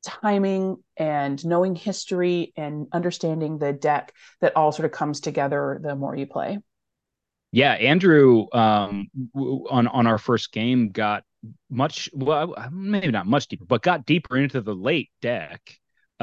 timing and knowing history and understanding the deck that all sort of comes together the more you play. Yeah, Andrew um, on on our first game got much well, maybe not much deeper, but got deeper into the late deck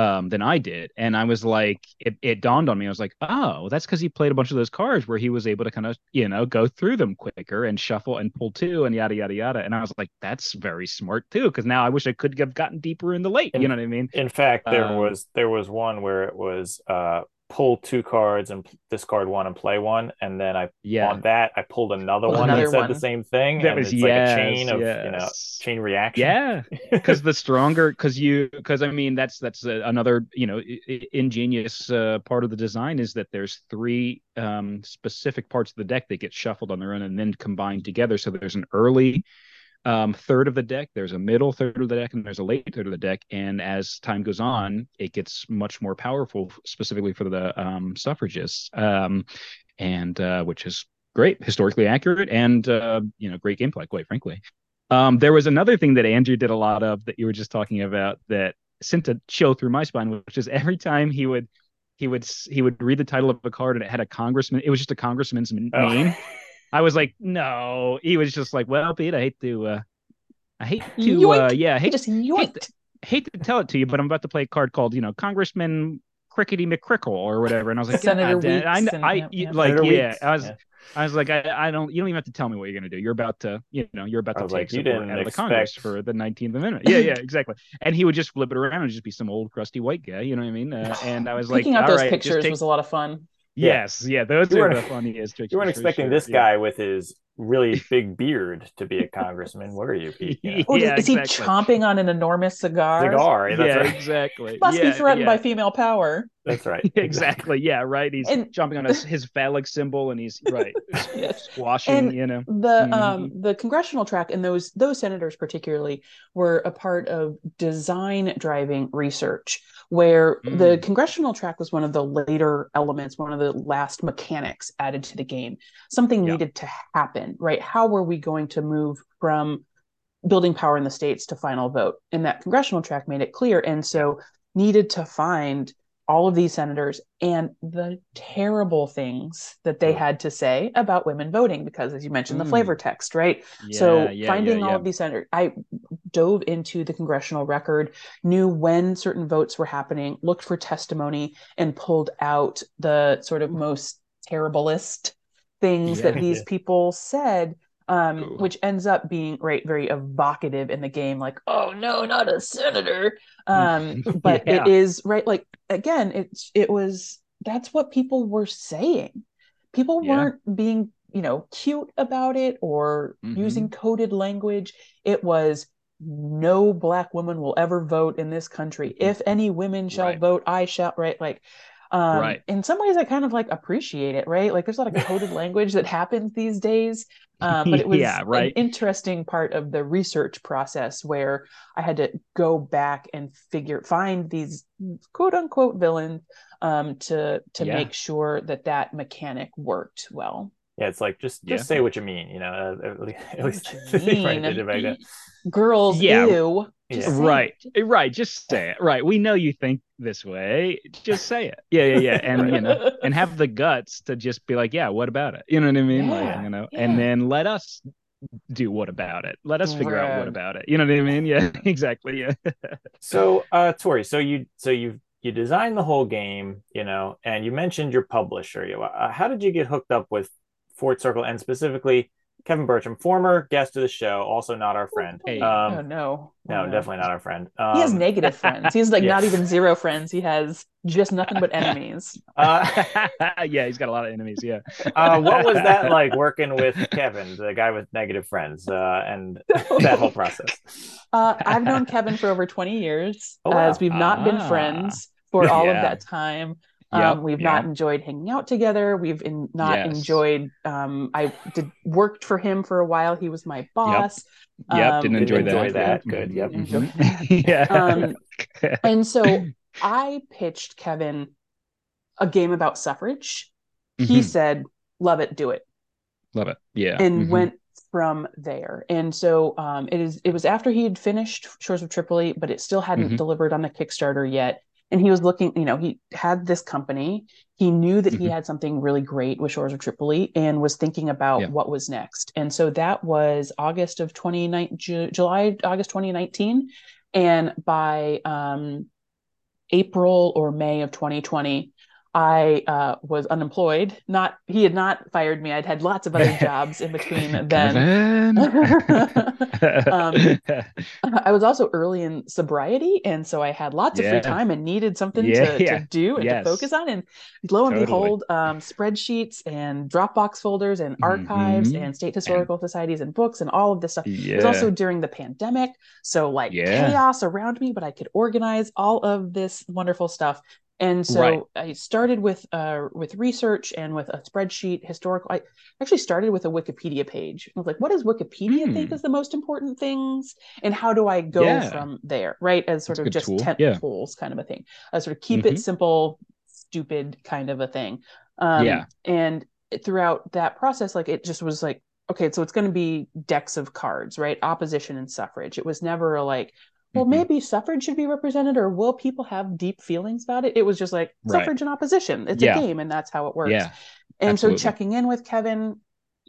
um, than I did, and I was like, it, it dawned on me. I was like, oh, that's because he played a bunch of those cards where he was able to kind of you know go through them quicker and shuffle and pull two and yada yada yada. And I was like, that's very smart too, because now I wish I could have gotten deeper in the late. You know what I mean? In fact, there Um, was there was one where it was uh pull two cards and discard one and play one, and then I Yeah. on that I pulled another Pulled one another that said one. the same thing, That and was it's like a chain of you know chain reaction. Yeah, <laughs> because the stronger, because you, because I mean, that's that's a, another you know i- i- ingenious uh, part of the design is that there's three um, specific parts of the deck that get shuffled on their own and then combined together. So there's an early um, third of the deck, there's a middle third of the deck, and there's a late third of the deck. And as time goes on, it gets much more powerful, specifically for the um, suffragists, um, and uh, which is great, historically accurate, and uh, you know, great gameplay, quite frankly. Um, there was another thing that Andrew did a lot of that you were just talking about that sent a chill through my spine, which is every time he would he would he would read the title of a card and it had a congressman. It was just a congressman's Oh. name. <laughs> I was like, no. He was just like, well, Pete, I hate to, uh, I hate to, uh, yeah, I hate just yoinked. hate to tell it to you, but I'm about to play a card called, you know, Congressman Crickety McCrickle or whatever. And I was like, Senator God damn- I, Weeks I, yep, yep. like, Senator yeah, Weeks, I was, yeah. I was like, I, I don't, you don't even have to tell me what you're going to do. You're about to, you know, you're about to take like, you support didn't out of the Congress for the 19th Amendment. Yeah, yeah, exactly. And he would just flip it around and just be some old crusty white guy. You know what I mean? Uh, and I was like, Picking out those right, pictures take- was a lot of fun. Yeah. Yes, yeah, those You are the funniest tricks. You weren't expecting sure, this yeah. guy with his really big beard to be a congressman, were you, Pete? You know? Oh, Yeah, is he chomping on an enormous cigar? Cigar. Eh, that's yeah, right. exactly. Must yeah, be threatened yeah. by female power. That's right. <laughs> Exactly. Yeah. Right. He's And- jumping on his, his phallic symbol, and he's right <laughs> Yes. squashing. And you know. the Mhm. um the congressional track and those those senators particularly were a part of design driving research where the Mm. congressional track was one of the later elements one of the last mechanics added to the game something Yeah. needed to happen right how were we going to move from building power in the states to final vote and that congressional track made it clear and so needed to find all of these senators and the terrible things that they had to say about women voting because as you mentioned the Mm. flavor text right? Yeah, so yeah, finding yeah, all of these senators i dove into the congressional record knew when certain votes were happening looked for testimony and pulled out the sort of most terriblest things that these <laughs> people said um, Ooh. which ends up being right very evocative in the game like oh no not a senator um, <laughs> but Yeah. it is right like again it's it was that's what people were saying people Yeah. weren't being you know cute about it or Mhm. using coded language it was no black woman will ever vote in this country if any women shall Right. vote i shall right like um Right. in some ways i kind of like appreciate it right like there's a lot of coded <laughs> language that happens these days um, but it was Yeah, right. an interesting part of the research process where i had to go back and figure find these quote unquote villains um, to to Yeah. make sure that that mechanic worked well Yeah, it's like just just Yeah. say what you mean. You know, uh, at least, at least What you <laughs> right, mean? they did back then. girls Yeah. ew just Yeah. say right it. right just say it right we know you think this way just say it yeah yeah yeah and you know <laughs> and have the guts to just be like yeah what about it you know what i mean Yeah, like you know yeah. and then let us do what about it let us figure out what about it you know what i mean yeah <laughs> exactly yeah So, uh, Tory, so you so you you designed the whole game, you know, and you mentioned your publisher. You, uh, how did you get hooked up with Fort Circle and specifically Kevin Bertram, former guest of the show, also not our friend. Hey. Um, oh no no, Oh, definitely not our friend. Um, he has negative friends he's like <laughs> yeah. not even zero friends he has just nothing but enemies Uh, <laughs> yeah he's got a lot of enemies yeah uh, what was that like working with Kevin, the guy with negative friends, uh, and that whole process? <laughs> Uh, I've known Kevin for over 20 years, Oh, wow. as we've not been Ah. friends for all of that time. Yep, Um, we've not enjoyed hanging out together. We've in, not Yes. enjoyed. Um, I did worked for him for a while. He was my boss. yep Um, didn't enjoy Didn't enjoy that that. Good. Yep. Mhm. <laughs> <laughs> yeah Um, <laughs> and so I pitched Kevin a game about suffrage. He Mhm. said, "Love it, do it." love it yeah and Mhm. went from there. And so um, it is. It was after he had finished Shores of Tripoli, but it still hadn't Mhm. delivered on the Kickstarter yet. And he was looking. You know, he had this company. He knew that he Mhm. had something really great with Shores of Tripoli, and was thinking about Yeah. what was next. And so that was August of 2019, Ju- July, August 2019, and by um, April or May of 2020. I uh, was unemployed. Not he had not fired me. I'd had lots of other jobs in between <laughs> then. <laughs> Um, <laughs> I was also early in sobriety, and so I had lots of free time and needed something Yeah, to, yeah. to do and Yes. to focus on. And lo and Totally. behold, um, spreadsheets and Dropbox folders and archives Mhm. and state historical societies and books and all of this stuff. It was also during the pandemic, so like Yeah. chaos around me, but I could organize all of this wonderful stuff. And so Right. I started with uh, with research and with a spreadsheet, historical. I actually started with a Wikipedia page. I was like, what does Wikipedia think Hmm. is the most important things, and how do I go Yeah. from there? Right, as sort That's of just tool. tent Yeah. poles kind of a thing. Uh, sort of keep Mhm. it simple, stupid kind of a thing. Um, Yeah. And throughout that process, like it just was like, okay, so it's going to be decks of cards, right? Opposition and suffrage. It was never a like, well, Mhm. maybe suffrage should be represented, or will people have deep feelings about it? It was just like Right. suffrage and opposition. It's Yeah. a game, and that's how it works. Yeah, and absolutely. so checking in with Kevin,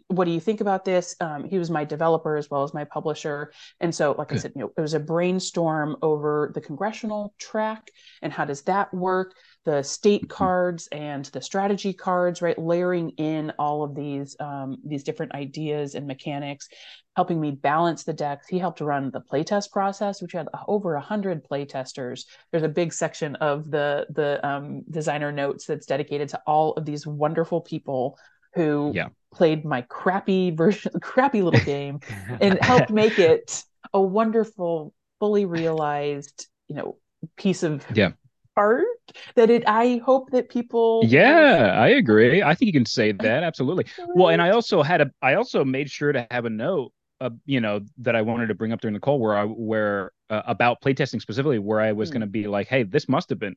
what do you think about this? Um, he was my developer as well as my publisher, and so, like I said, you know, it was a brainstorm over the congressional track and how does that work? The state Mhm. cards and the strategy cards, right? Layering in all of these um, these different ideas and mechanics, helping me balance the decks. He helped run the playtest process, which had over a hundred playtesters. There's a big section of the the um, designer notes that's dedicated to all of these wonderful people who Yeah. played my crappy version, <laughs> crappy little game, <laughs> and helped make it a wonderful, fully realized, you know, piece of Yeah. art that it. I hope that people. Yeah, I agree. I think you can say that absolutely. Well, and I also had a I also made sure to have a note uh, you know that I wanted to bring up during the call where I where uh, about playtesting specifically where I was going to be like, hey, this must have been.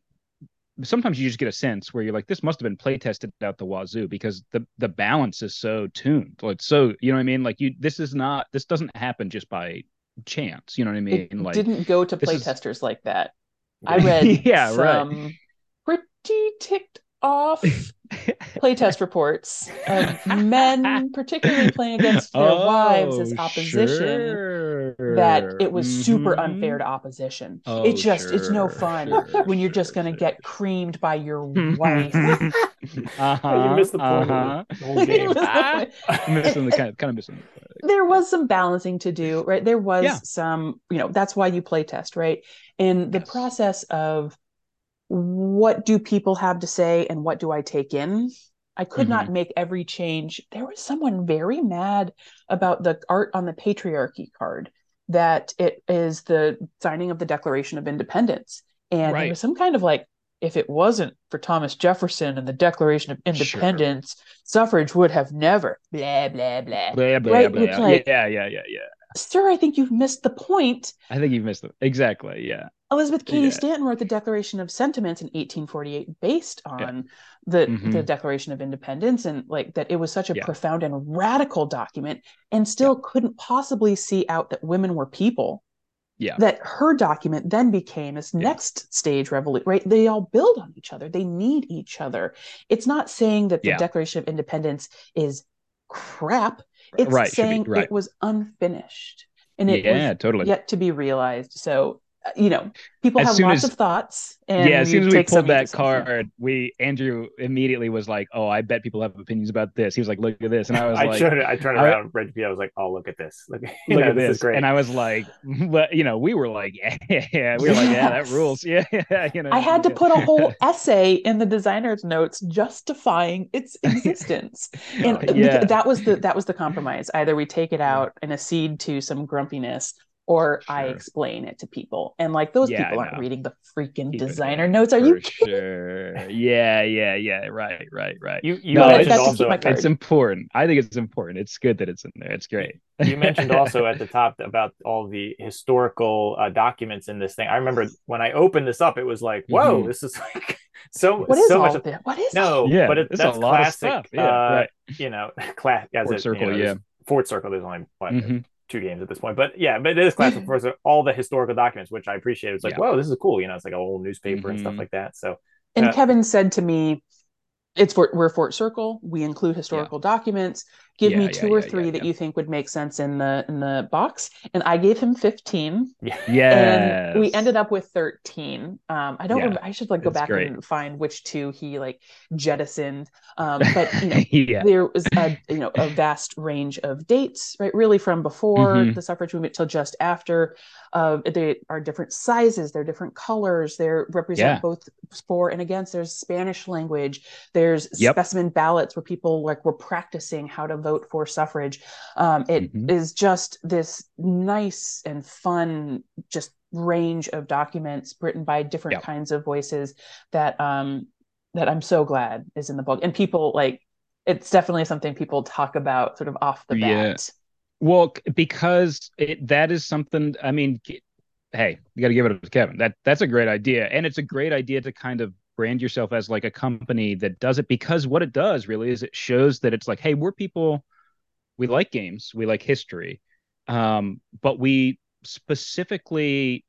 Sometimes you just get a sense where you're like, this must have been playtested out the wazoo because the the balance is so tuned. Like so, you know what I mean? Like you, this is not this doesn't happen just by chance. You know what I mean? It like didn't go to is- playtesters like that. I <laughs> read Yeah, right. some pretty ticked off <laughs> playtest reports of men, <laughs> particularly playing against their wives as Oh, opposition, that it was super Mhm. unfair to opposition. Oh, it just it's no fun sure, when you're just gonna sure, get creamed by your <laughs> wife. uh-huh, you missed the point uh-huh. of the. Ah, missing the kind of, kind of missing. the- there was some balancing to do, right? There was Yeah. some, you know, that's why you play test, right? In the Yes. process of what do people have to say and what do I take in? I could Mm-hmm. not make every change. There was someone very mad about the art on the patriarchy card that it is the signing of the Declaration of Independence. And there Right. was some kind of like, if it wasn't for Thomas Jefferson and the Declaration of Sure. Independence, suffrage would have never, blah, blah, blah. Blah, blah, Right, blah. it's like- yeah, yeah, yeah, yeah. Sir, I think you've missed the point. I think you've missed it. Exactly. Yeah. Elizabeth Cady Yeah. Stanton wrote the Declaration of Sentiments in 1848 based on the Mhm. the Declaration of Independence and like that it was such a Yeah. profound and radical document and still couldn't possibly see out that women were people. Yeah. That her document then became this Yeah. next stage revolution, right? They all build on each other. They need each other. It's not saying that the Yeah. Declaration of Independence is crap. It's Right, should be, saying right. it was unfinished and it yeah, was totally. yet to be realized. So, you know, people As have lots as- of thoughts. And yeah, as soon as we pulled that take yeah. card, we Andrew immediately was like, "Oh, I bet people have opinions about this." He was like, "Look at this," and I was <laughs> I like, showed it. I turned I- around, read the I was like, "Oh, look at this! Look, <laughs> look know, at this this. is great." And I was like, <laughs> well, you know, we were like, yeah, yeah. we were like, yeah, that rules. Yeah, yeah, you know. I had to put a whole essay in the designer's notes justifying its existence. and yeah. that was the that was the compromise. Either we take it out and accede to some grumpiness or I explain it to people. And like those Yeah, people aren't know. reading the freaking Keep it designer notes. Are you kidding? sure? Yeah, yeah, yeah. Right, right, right. you you No, mentioned also keep my card. It's important. I think it's important. It's good that it's in there. It's great. you mentioned also at the <laughs> top about all the historical uh, documents in this thing. I remember when I opened this up, it was like, "Whoa, Mhm. this is <laughs> like so What is so all much." of that? What is it? No, Yeah, but it, it's that's a lot of classic. stuff. Yeah, uh, right. You know, <laughs> class as Fort it, Circle, you know, yeah. there's Fort Circle. There's only what, Mhm. Two games at this point, but yeah, but it is classic for all the historical documents, which I appreciate. It's like, Yeah. whoa, this is cool. You know, it's like a whole newspaper and stuff Mhm. like that. So And Yeah. Kevin said to me, "It's for we're Fort Circle. We include historical documents. Give Yeah, me yeah, two or yeah, three yeah, that yeah. you think would make sense in the in the box." And I gave him fifteen, yeah, Yeah. and we ended up with thirteen. Um, I don't. Yeah, remember, I should like go it's back great. and find which two he like jettisoned. Um, but you know. <laughs> yeah. There was a you know a vast range of dates, right? Really from before Mhm. the suffrage movement till just after. Uh, they are different sizes, they're different colors, they represent Yeah. both for and against. There's Spanish language, there's Yep. specimen ballots where people like were practicing how to vote for suffrage. Um, it is Mhm. just this nice and fun, just range of documents written by different Yep. kinds of voices that um that I'm so glad is in the book. And people like it's definitely something people talk about sort of off the Yeah. bat. Well, because it, that is something. I mean, hey, you got to give it up to Kevin. That that's a great idea, and it's a great idea to kind of brand yourself as like a company that does it because what it does really is it shows that it's like, hey, we're people. We like games. We like history, um, but we specifically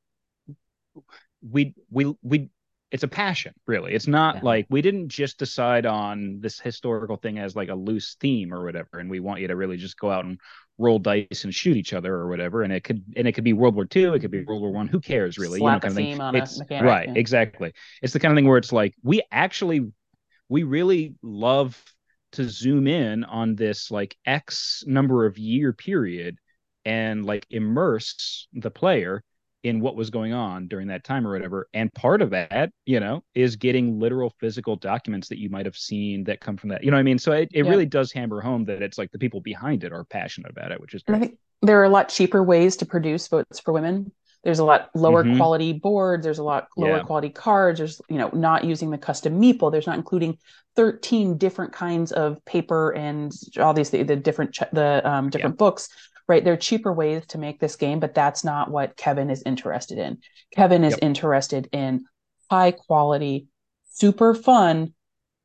we we we it's a passion really it's not Yeah. like we didn't just decide on this historical thing as like a loose theme or whatever and we want you to really just go out and roll dice and shoot each other or whatever and it could and it could be world war ii it could be world war one who cares really Slap you know kind of thing it's mechanic, right yeah. exactly it's the kind of thing where it's like we actually we really love to zoom in on this like x number of year period and like immerse the player in what was going on during that time or whatever. And part of that, you know, is getting literal physical documents that you might have seen that come from that. You know what I mean? So it, it Yeah. really does hammer home that it's like the people behind it are passionate about it, which is And I think there are a lot cheaper ways to produce votes for women. There's a lot lower Mhm. quality boards. There's a lot lower Yeah. quality cards. There's, you know, not using the custom meeple. There's not including 13 different kinds of paper and all these the, the different ch- the um, different books. Right, there are cheaper ways to make this game, but that's not what Kevin is interested in. Kevin is Yep. interested in high quality, super fun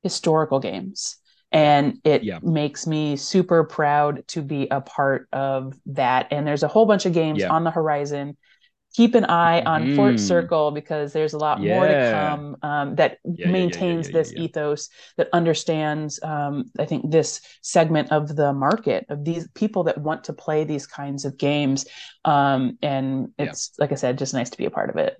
historical games. And it Yeah. makes me super proud to be a part of that. And there's a whole bunch of games Yeah. on the horizon. Keep an eye on Fort Mhm. Circle because there's a lot more to come um, that Yeah, yeah, yeah, maintains yeah, yeah, this yeah. ethos, that understands, um, I think, this segment of the market of these people that want to play these kinds of games. Um, and Yeah. it's, like I said, just nice to be a part of it.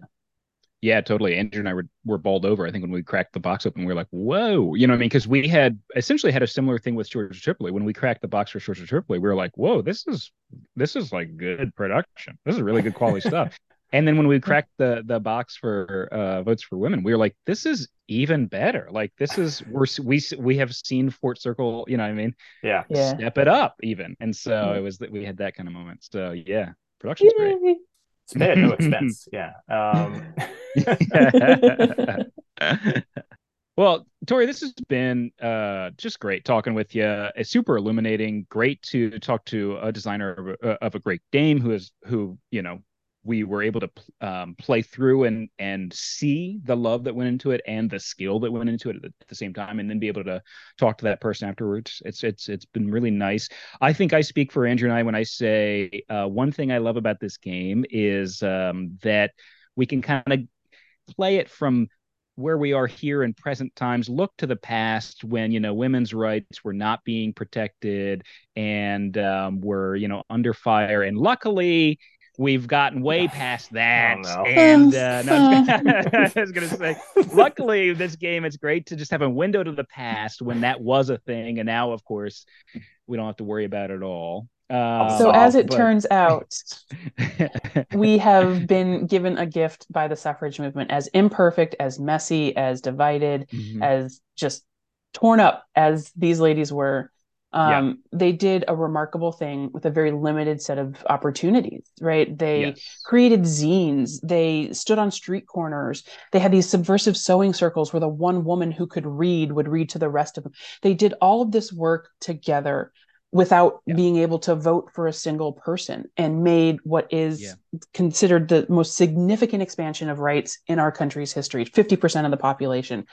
Yeah, totally. Andrew and I were, were bowled over. I think when we cracked the box open, we were like, whoa, you know what I mean? Because we had essentially had a similar thing with Shores of Tripoli. When we cracked the box for Shores of Tripoli, we were like, whoa, this is this is like good production. This is really good quality <laughs> stuff. And then when we cracked the the box for uh, votes for women, we were like, this is even better. Like this is we're we we have seen Fort Circle, you know what I mean? Yeah. Yeah. Step it up even. And so Yeah. it was that we had that kind of moment. So yeah, production's great. Yay. They had no <laughs> expense. Yeah. Um, <laughs> well, Tory, this has been uh, just great talking with you. It's super illuminating. Great to talk to a designer of a, of a great game who is who you know we were able to um, play through and and see the love that went into it and the skill that went into it at the, at the same time, and then be able to talk to that person afterwards. It's it's it's been really nice. I think I speak for Andrew and I when I say uh, one thing I love about this game is um, that we can kind of play it from where we are here in present times look to the past when you know women's rights were not being protected and um, were you know under fire and luckily we've gotten way past that no. and uh, no, I was gonna- I was gonna say luckily this game it's great to just have a window to the past when that was a thing and now of course we don't have to worry about it at all um, So as it but- turns <laughs> out, <laughs> we have been given a gift by the suffrage movement as imperfect, as messy, as divided, Mhm. as just torn up as these ladies were. Um, They did a remarkable thing with a very limited set of opportunities, right? They Yes. created zines. They stood on street corners. They had these subversive sewing circles where the one woman who could read would read to the rest of them. They did all of this work together without Yeah. being able to vote for a single person and made what is Yeah. considered the most significant expansion of rights in our country's history 50% of the population.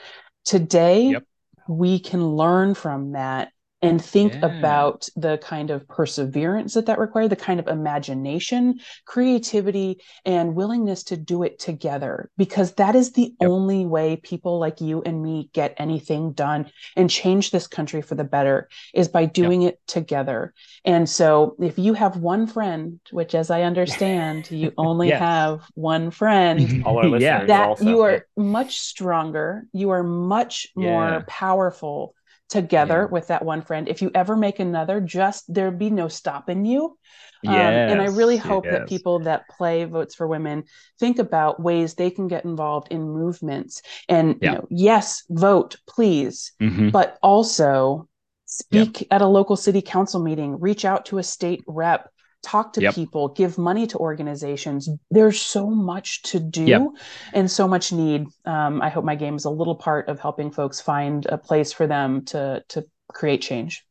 Today, Yep. we can learn from that and think Yeah. about the kind of perseverance that that required, the kind of imagination, creativity, and willingness to do it together, because that is the Yep. only way people like you and me get anything done and change this country for the better is by doing it together. And so if you have one friend, which as I understand, you <laughs> only Yes. have one friend, All our <laughs> listeners yeah. that also. you are much stronger you are much more powerful together Yeah. with that one friend. If you ever make another just there'd be no stopping you. Um, and i really hope that people that play votes for women think about ways they can get involved in movements. And Yeah. you know yes vote please. Mhm. but also speak at a local city council meeting. Reach out to a state rep talk to Yep. people give money to organizations there's so much to do Yep. and so much need um, i hope my game is a little part of helping folks find a place for them to to create change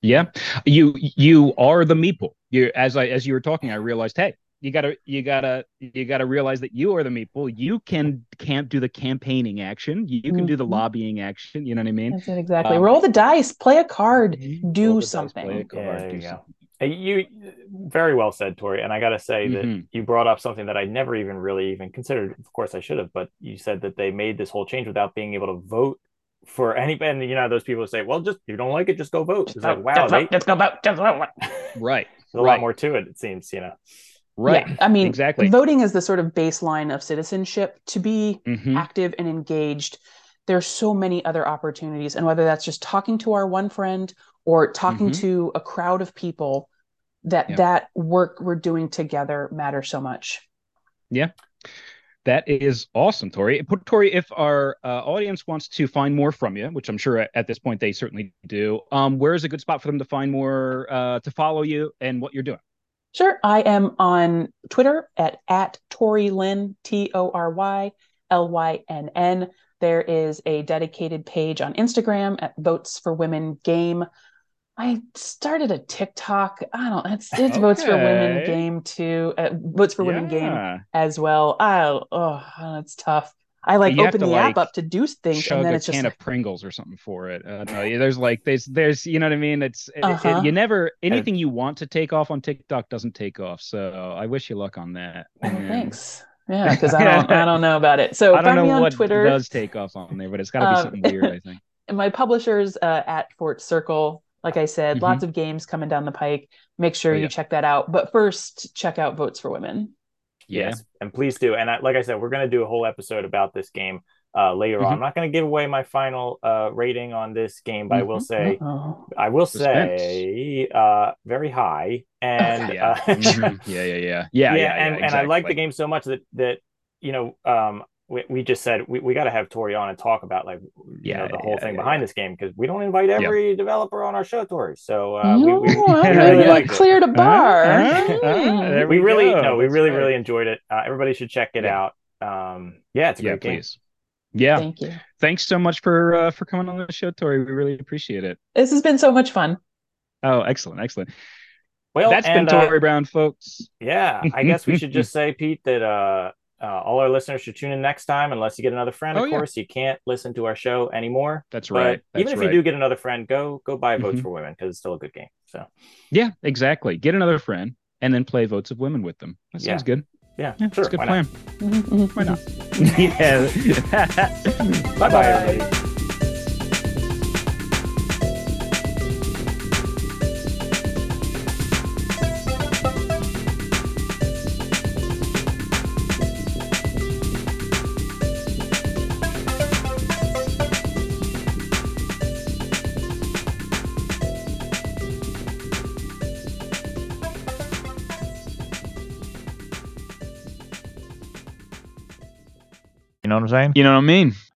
Yeah, you you are the meeple. You as I as you were talking, I realized, hey, you gotta you gotta you gotta realize that you are the meeple. You can can't do the campaigning action. You can do the Mhm. lobbying action. You know what I mean? that's it exactly Um, roll the dice play a card do the dice, play a card, Yeah, do you go. something. You very well said, Tory. And I got to say that Mhm. you brought up something that I never even really even considered. Of course, I should have, but you said that they made this whole change without being able to vote for any. And you know, those people say, "Well, just you don't like it, just go vote." It's like, wow, Just they, just go vote just vote Right, there's a right. lot more to it. It seems, you know. right. yeah i mean exactly. voting is the sort of baseline of citizenship to be Mhm. active and engaged there's so many other opportunities and whether that's just talking to our one friend or talking Mhm. to a crowd of people that Yeah. that work we're doing together matters so much Yeah. That is awesome, Tory. Tory, if our uh, audience wants to find more from you, which I'm sure at, this point they certainly do, um, where is a good spot for them to find more, uh, to follow you and what you're doing? Sure. I am on Twitter at, at Tory Lynn, T O R Y L Y N N. There is a dedicated page on Instagram at Votes for Women Game. I started a TikTok. I don't. It's it's okay. votes for women game too. Uh, votes for yeah. women game as well. I oh, it's tough. I like open the like, app up to do things, and then it's can just like... of Pringles or something for it. Uh, no, there's like there's there's you know what I mean. It's uh-huh. it, it, you never anything you want to take off on TikTok doesn't take off. So I wish you luck on that. Oh, thanks. Yeah, because I don't I <laughs> don't know about it. So I don't know on what Twitter. does take off on there, but it's got to be um, something weird. I think. <laughs> My publisher's uh, at Fort Circle like I said, mm-hmm. lots of games coming down the pike. Make sure oh, yeah. you check that out. But first, check out Votes for Women. Yeah. Yes, and please do. And I, like I said, we're going to do a whole episode about this game uh, later mm-hmm. on. I'm not going to give away my final uh, rating on this game, but mm-hmm. I will say, Uh-oh. I will Suspense. say, uh, very high. And yeah. Uh, mm-hmm. yeah, yeah, yeah, yeah, <laughs> yeah, and, exactly. and I like the game so much that that you know, um, we, we just said we, we got to have Tory on and talk about like yeah, know, the whole yeah, thing yeah, behind this game because we don't invite every developer on our show, Tory. So uh, no, we, we, <laughs> <laughs> we cleared a bar. Uh, uh, we, really go. no, we That's really right. really enjoyed it. Uh, everybody should check it out. Um, yeah, it's a great game. Please. Yeah. Thank you. Thanks so much for uh, for coming on the show, Tory. We really appreciate it. This has been so much fun. Oh, excellent, excellent. Well, that's and, been Tory uh, Brown, folks. Yeah, I guess we should <laughs> just say, Pete, that uh, uh, all our listeners should tune in next time, unless you get another friend. Of oh, course, yeah. you can't listen to our show anymore. That's right. That's even if right. you do get another friend, go go buy Votes mm-hmm. for Women because it's still a good game. So yeah, exactly. Get another friend and then play Votes of Women with them. That sounds yeah. good. Yeah, yeah sure. That's a good Why plan. Mm-hmm. <laughs> Why not? <laughs> <laughs> yeah. bye bye, everybody. Saying? You know what I mean?